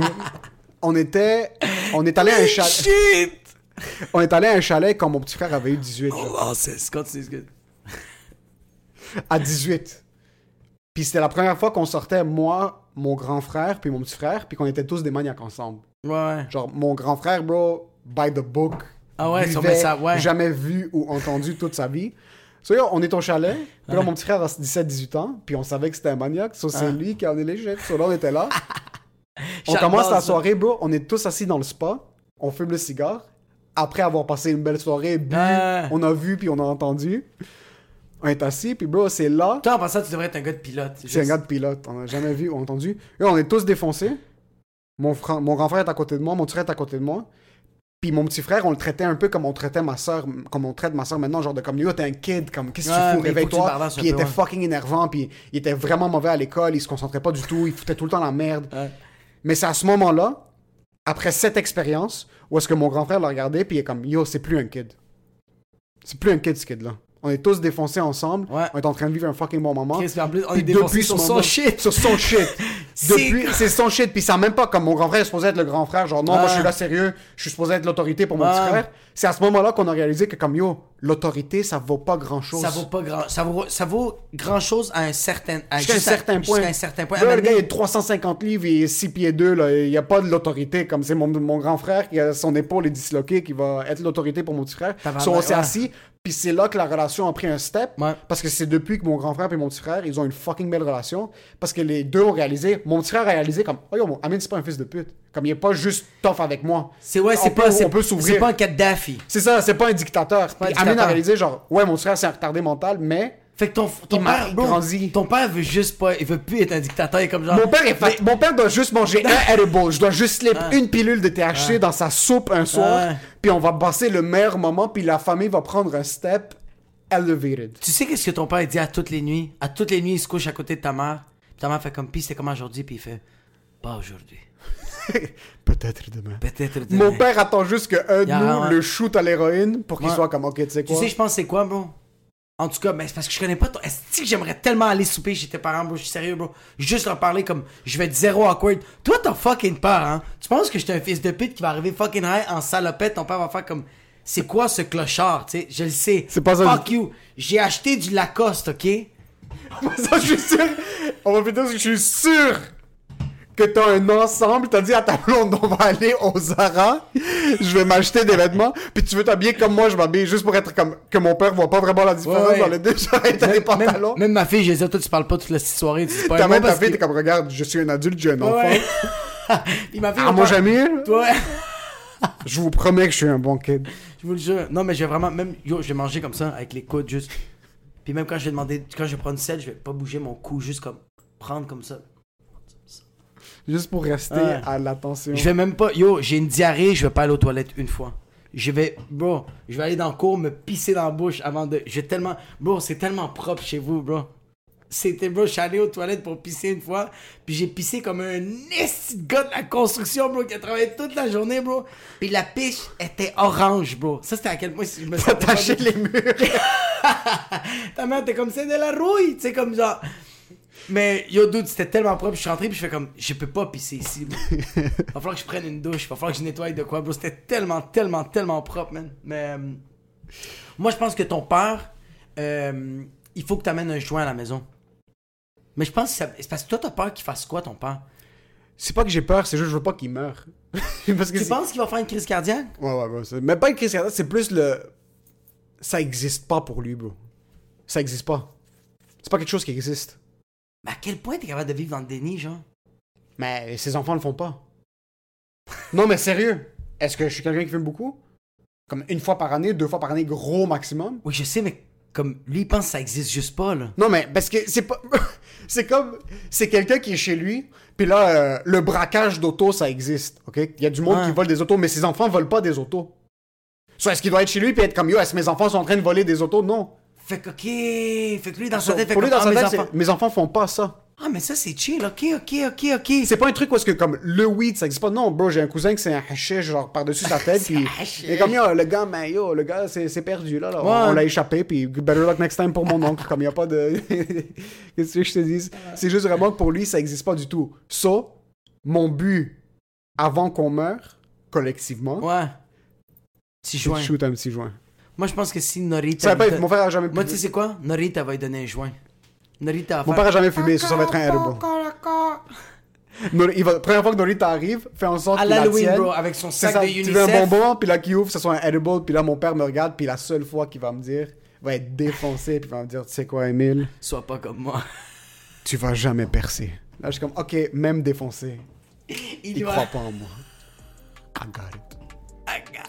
on était. On est allé à un chalet. Shit! On est allé à un chalet quand mon petit frère avait eu 18. genre. Oh, c'est continue, c'est good. à 18. Puis c'était la première fois qu'on sortait, moi, mon grand frère, puis mon petit frère, puis qu'on était tous des maniaques ensemble. Ouais. Genre, mon grand frère, bro, by the book. Ah ouais, met ça, ouais. Jamais vu ou entendu toute sa vie. So, yo, on est au chalet. Puis là, mon petit frère a 17-18 ans. Puis on savait que c'était un maniaque. So, c'est Ah. lui qui en est léger. So, là, on était là. on commence la soirée, bro. On est tous assis dans le spa. On fume le cigare. Après avoir passé une belle soirée, bu, Ah. on a vu, puis on a entendu. On est assis, puis bro, c'est là. Toi, en passant, tu devrais être un gars de pilote. C'est un gars de pilote. On n'a jamais vu ou entendu. Et on est tous défoncés. Mon, frère, mon grand frère est à côté de moi, mon petit frère est à côté de moi. Puis mon petit frère, on le traitait un peu comme on traitait ma soeur, comme on traite ma soeur maintenant, genre de comme yo, t'es un kid, comme qu'est-ce que Ouais, tu fous, réveille-toi. Puis il était ouais. fucking énervant, puis il était vraiment mauvais à l'école, il se concentrait pas du tout, il foutait tout le temps la merde. Ouais. Mais c'est à ce moment-là, après cette expérience, où est-ce que mon grand frère l'a regardé, puis il est comme yo, c'est plus un kid. C'est plus un kid ce kid-là. On est tous défoncés ensemble, on est en train de vivre un fucking bon moment. Chris, puis en plus, on est depuis sur son moment- shit. Sur son shit. C'est Depuis, c'est son shit. Puis ça même pas comme mon grand frère est supposé être le grand frère. Genre, non, moi je suis là sérieux. Je suis supposé être l'autorité pour mon Ouais. petit frère. C'est à ce moment-là qu'on a réalisé que, comme yo, l'autorité, ça vaut pas grand chose. Ça vaut pas grand, ça vaut, ça vaut grand chose à un certain, à Jusqu'à un certain point. Jusqu'à un certain point. Là, le gars, il est 350 livres et 6 pieds 2. Là. Il n'y a pas de l'autorité. Comme c'est mon, mon grand frère qui a son épaule est disloquée, qui va être l'autorité pour mon petit frère. So, on s'est assis. Puis c'est là que la relation a pris un step. Ouais. Parce que c'est depuis que mon grand frère et mon petit frère, ils ont une fucking belle relation. Parce que les deux ont réalisé. Mon petit frère a réalisé comme, oh yo, mon Amine, c'est pas un fils de pute. Comme il est pas juste tough avec moi. C'est ouais, c'est pas, c'est on peut c'est s'ouvrir. pas un Kadhafi. C'est ça, c'est pas un dictateur. pas un Amine a réalisé, genre, ouais, mon frère, c'est un retardé mental, mais. Fait que ton, ton père, bro, ton père veut juste pas, il veut plus être un dictateur, il est comme genre. Mon père, est fa- mon père doit juste manger un edible. Je dois juste slip Ah. une pilule de THC dans sa soupe un soir. Ah. Puis on va passer le meilleur moment. Puis la famille va prendre un step elevated. Tu sais qu'est-ce que ton père dit à toutes les nuits? À toutes les nuits, il se couche à côté de ta mère. Puis ta mère fait comme, pis c'était comment aujourd'hui? Puis il fait, pas aujourd'hui. Peut-être demain. Peut-être demain. Mon père attend juste qu'un de Y a- nous ouais. le shoot à l'héroïne pour qu'il Ouais. soit comme, ok, tu sais Tu quoi? sais, je pense c'est quoi, bro? En tout cas, ben, c'est parce que je connais pas ton. Est-ce que j'aimerais tellement aller souper chez tes parents, bro? Je suis sérieux, bro. Juste leur parler comme je vais être zéro awkward. Toi, t'as fucking peur, hein? Tu penses que j'étais un fils de pute qui va arriver fucking high en salopette? Ton père va faire comme. C'est quoi ce clochard, tu sais? Je le sais. C'est pas ça, Fuck you. J'ai acheté du Lacoste, ok? ça, je suis sûr. On va plutôt, je suis sûr que t'as un ensemble. T'as dit à ta blonde, on va aller au Zara. Je vais m'acheter des vêtements. Puis tu veux t'habiller comme moi, je m'habille juste pour être comme que mon père voit pas vraiment la différence Ouais, ouais. dans les deux. J'arrête t'as des Même, pantalons. même ma fille, je disais, toi, tu parles pas toute la soirée. Tu pas T'as même ta fille, que- t'es comme, regarde, je suis un adulte, j'ai un enfant. Ouais. Puis ma fille, Ah, moi, Jamil, Toi. je vous promets que je suis un bon kid. Je vous le jure. Non, mais je vais vraiment. Même. Yo, je vais manger comme ça, avec les coudes, juste. Puis même quand je vais demander. Quand je vais prendre une selle, je vais pas bouger mon cou, juste comme. Prendre comme ça. Juste pour rester Ouais. à l'attention. Je vais même pas. Yo, j'ai une diarrhée, je vais pas aller aux toilettes une fois. Je vais. Bro, je vais aller dans le cours, me pisser dans la bouche avant de. Je vais tellement. Bro, c'est tellement propre chez vous, bro. C'était, bro, je suis allé aux toilettes pour pisser une fois, puis j'ai pissé comme un gars de la construction, bro, qui a travaillé toute la journée, bro. Puis la piche était orange, bro. Ça, c'était à quel point je me Attacher bien. les murs. Ta mère, t'es comme c'est de la rouille, tu sais, comme genre. Mais yo, dude, c'était tellement propre. Je suis rentré, puis je fais comme, je peux pas pisser ici. bro. Va falloir que je prenne une douche, va falloir que je nettoie de quoi, bro. C'était tellement, tellement, tellement propre, man. Mais. euh, moi, je pense que ton père, euh, il faut que t'amènes un joint à la maison. Mais je pense que ça- c'est parce que toi, t'as peur qu'il fasse quoi, ton père? C'est pas que j'ai peur, c'est juste que je veux pas qu'il meure. Parce que Tu penses qu'il va faire une crise cardiaque? Ouais, ouais, ouais. Mais pas une crise cardiaque, c'est plus le. Ça existe pas pour lui, bro. Ça existe pas. C'est pas quelque chose qui existe. À quel point t'es capable de vivre dans le déni, genre? Mais ses enfants le font pas. Non, mais sérieux. Est-ce que je suis quelqu'un qui fume beaucoup? Comme une fois par année, deux fois par année, gros maximum? Oui, je sais, mais comme lui, il pense que ça existe juste pas, là. Non, mais parce que c'est pas. c'est comme. C'est quelqu'un qui est chez lui, puis là, euh, le braquage d'auto, ça existe, ok? Il y a du monde qui vole des autos, mais ses enfants volent pas des autos. Soit est-ce qu'il doit être chez lui puis être comme yo, est-ce que mes enfants sont en train de voler des autos? Non. Fait que, ok. Fait que lui, dans So, sa tête, fait pour lui, comme, dans ah, sa mes tête, enfants- mes enfants font pas ça. Ah, mais ça, c'est chill. Ok, ok, ok, ok. C'est pas un truc où est-ce que comme le weed ça existe pas? Non, bro, j'ai un cousin qui c'est un hashish genre par-dessus sa tête puis est comme yo, le gars, ben yo, le gars c'est perdu là, là. On- Ouais. on l'a échappé puis better luck next time pour mon oncle comme il y a pas de Qu'est-ce que je te dis? C'est juste vraiment que pour lui ça existe pas du tout. Ça, mon but avant qu'on meure collectivement, Ouais. Petit joint. shoot un petit joint. Moi, je pense que si Norita. Ça va pas lui mon frère a jamais Moi, tu fumé. sais c'est quoi? Norita va lui donner un joint. Norita va Mon faire- père a jamais fumé, ça, ça va être un edible. Nor- il va, première fois que Norita arrive, fait en sorte À qu'il la l'Halloween, tienne. bro, avec son C'est sac ça, de tu veux un UNICEF. bonbon, puis là qui ouvre, ça soit un edible, puis là mon père me regarde, puis la seule fois qu'il va me dire va être défoncé, puis va me dire, tu sais quoi, Emile, Sois pas comme moi. tu vas jamais percer. Là, je suis comme, ok, même défoncé, Il il va- croit pas en moi. I got it. I got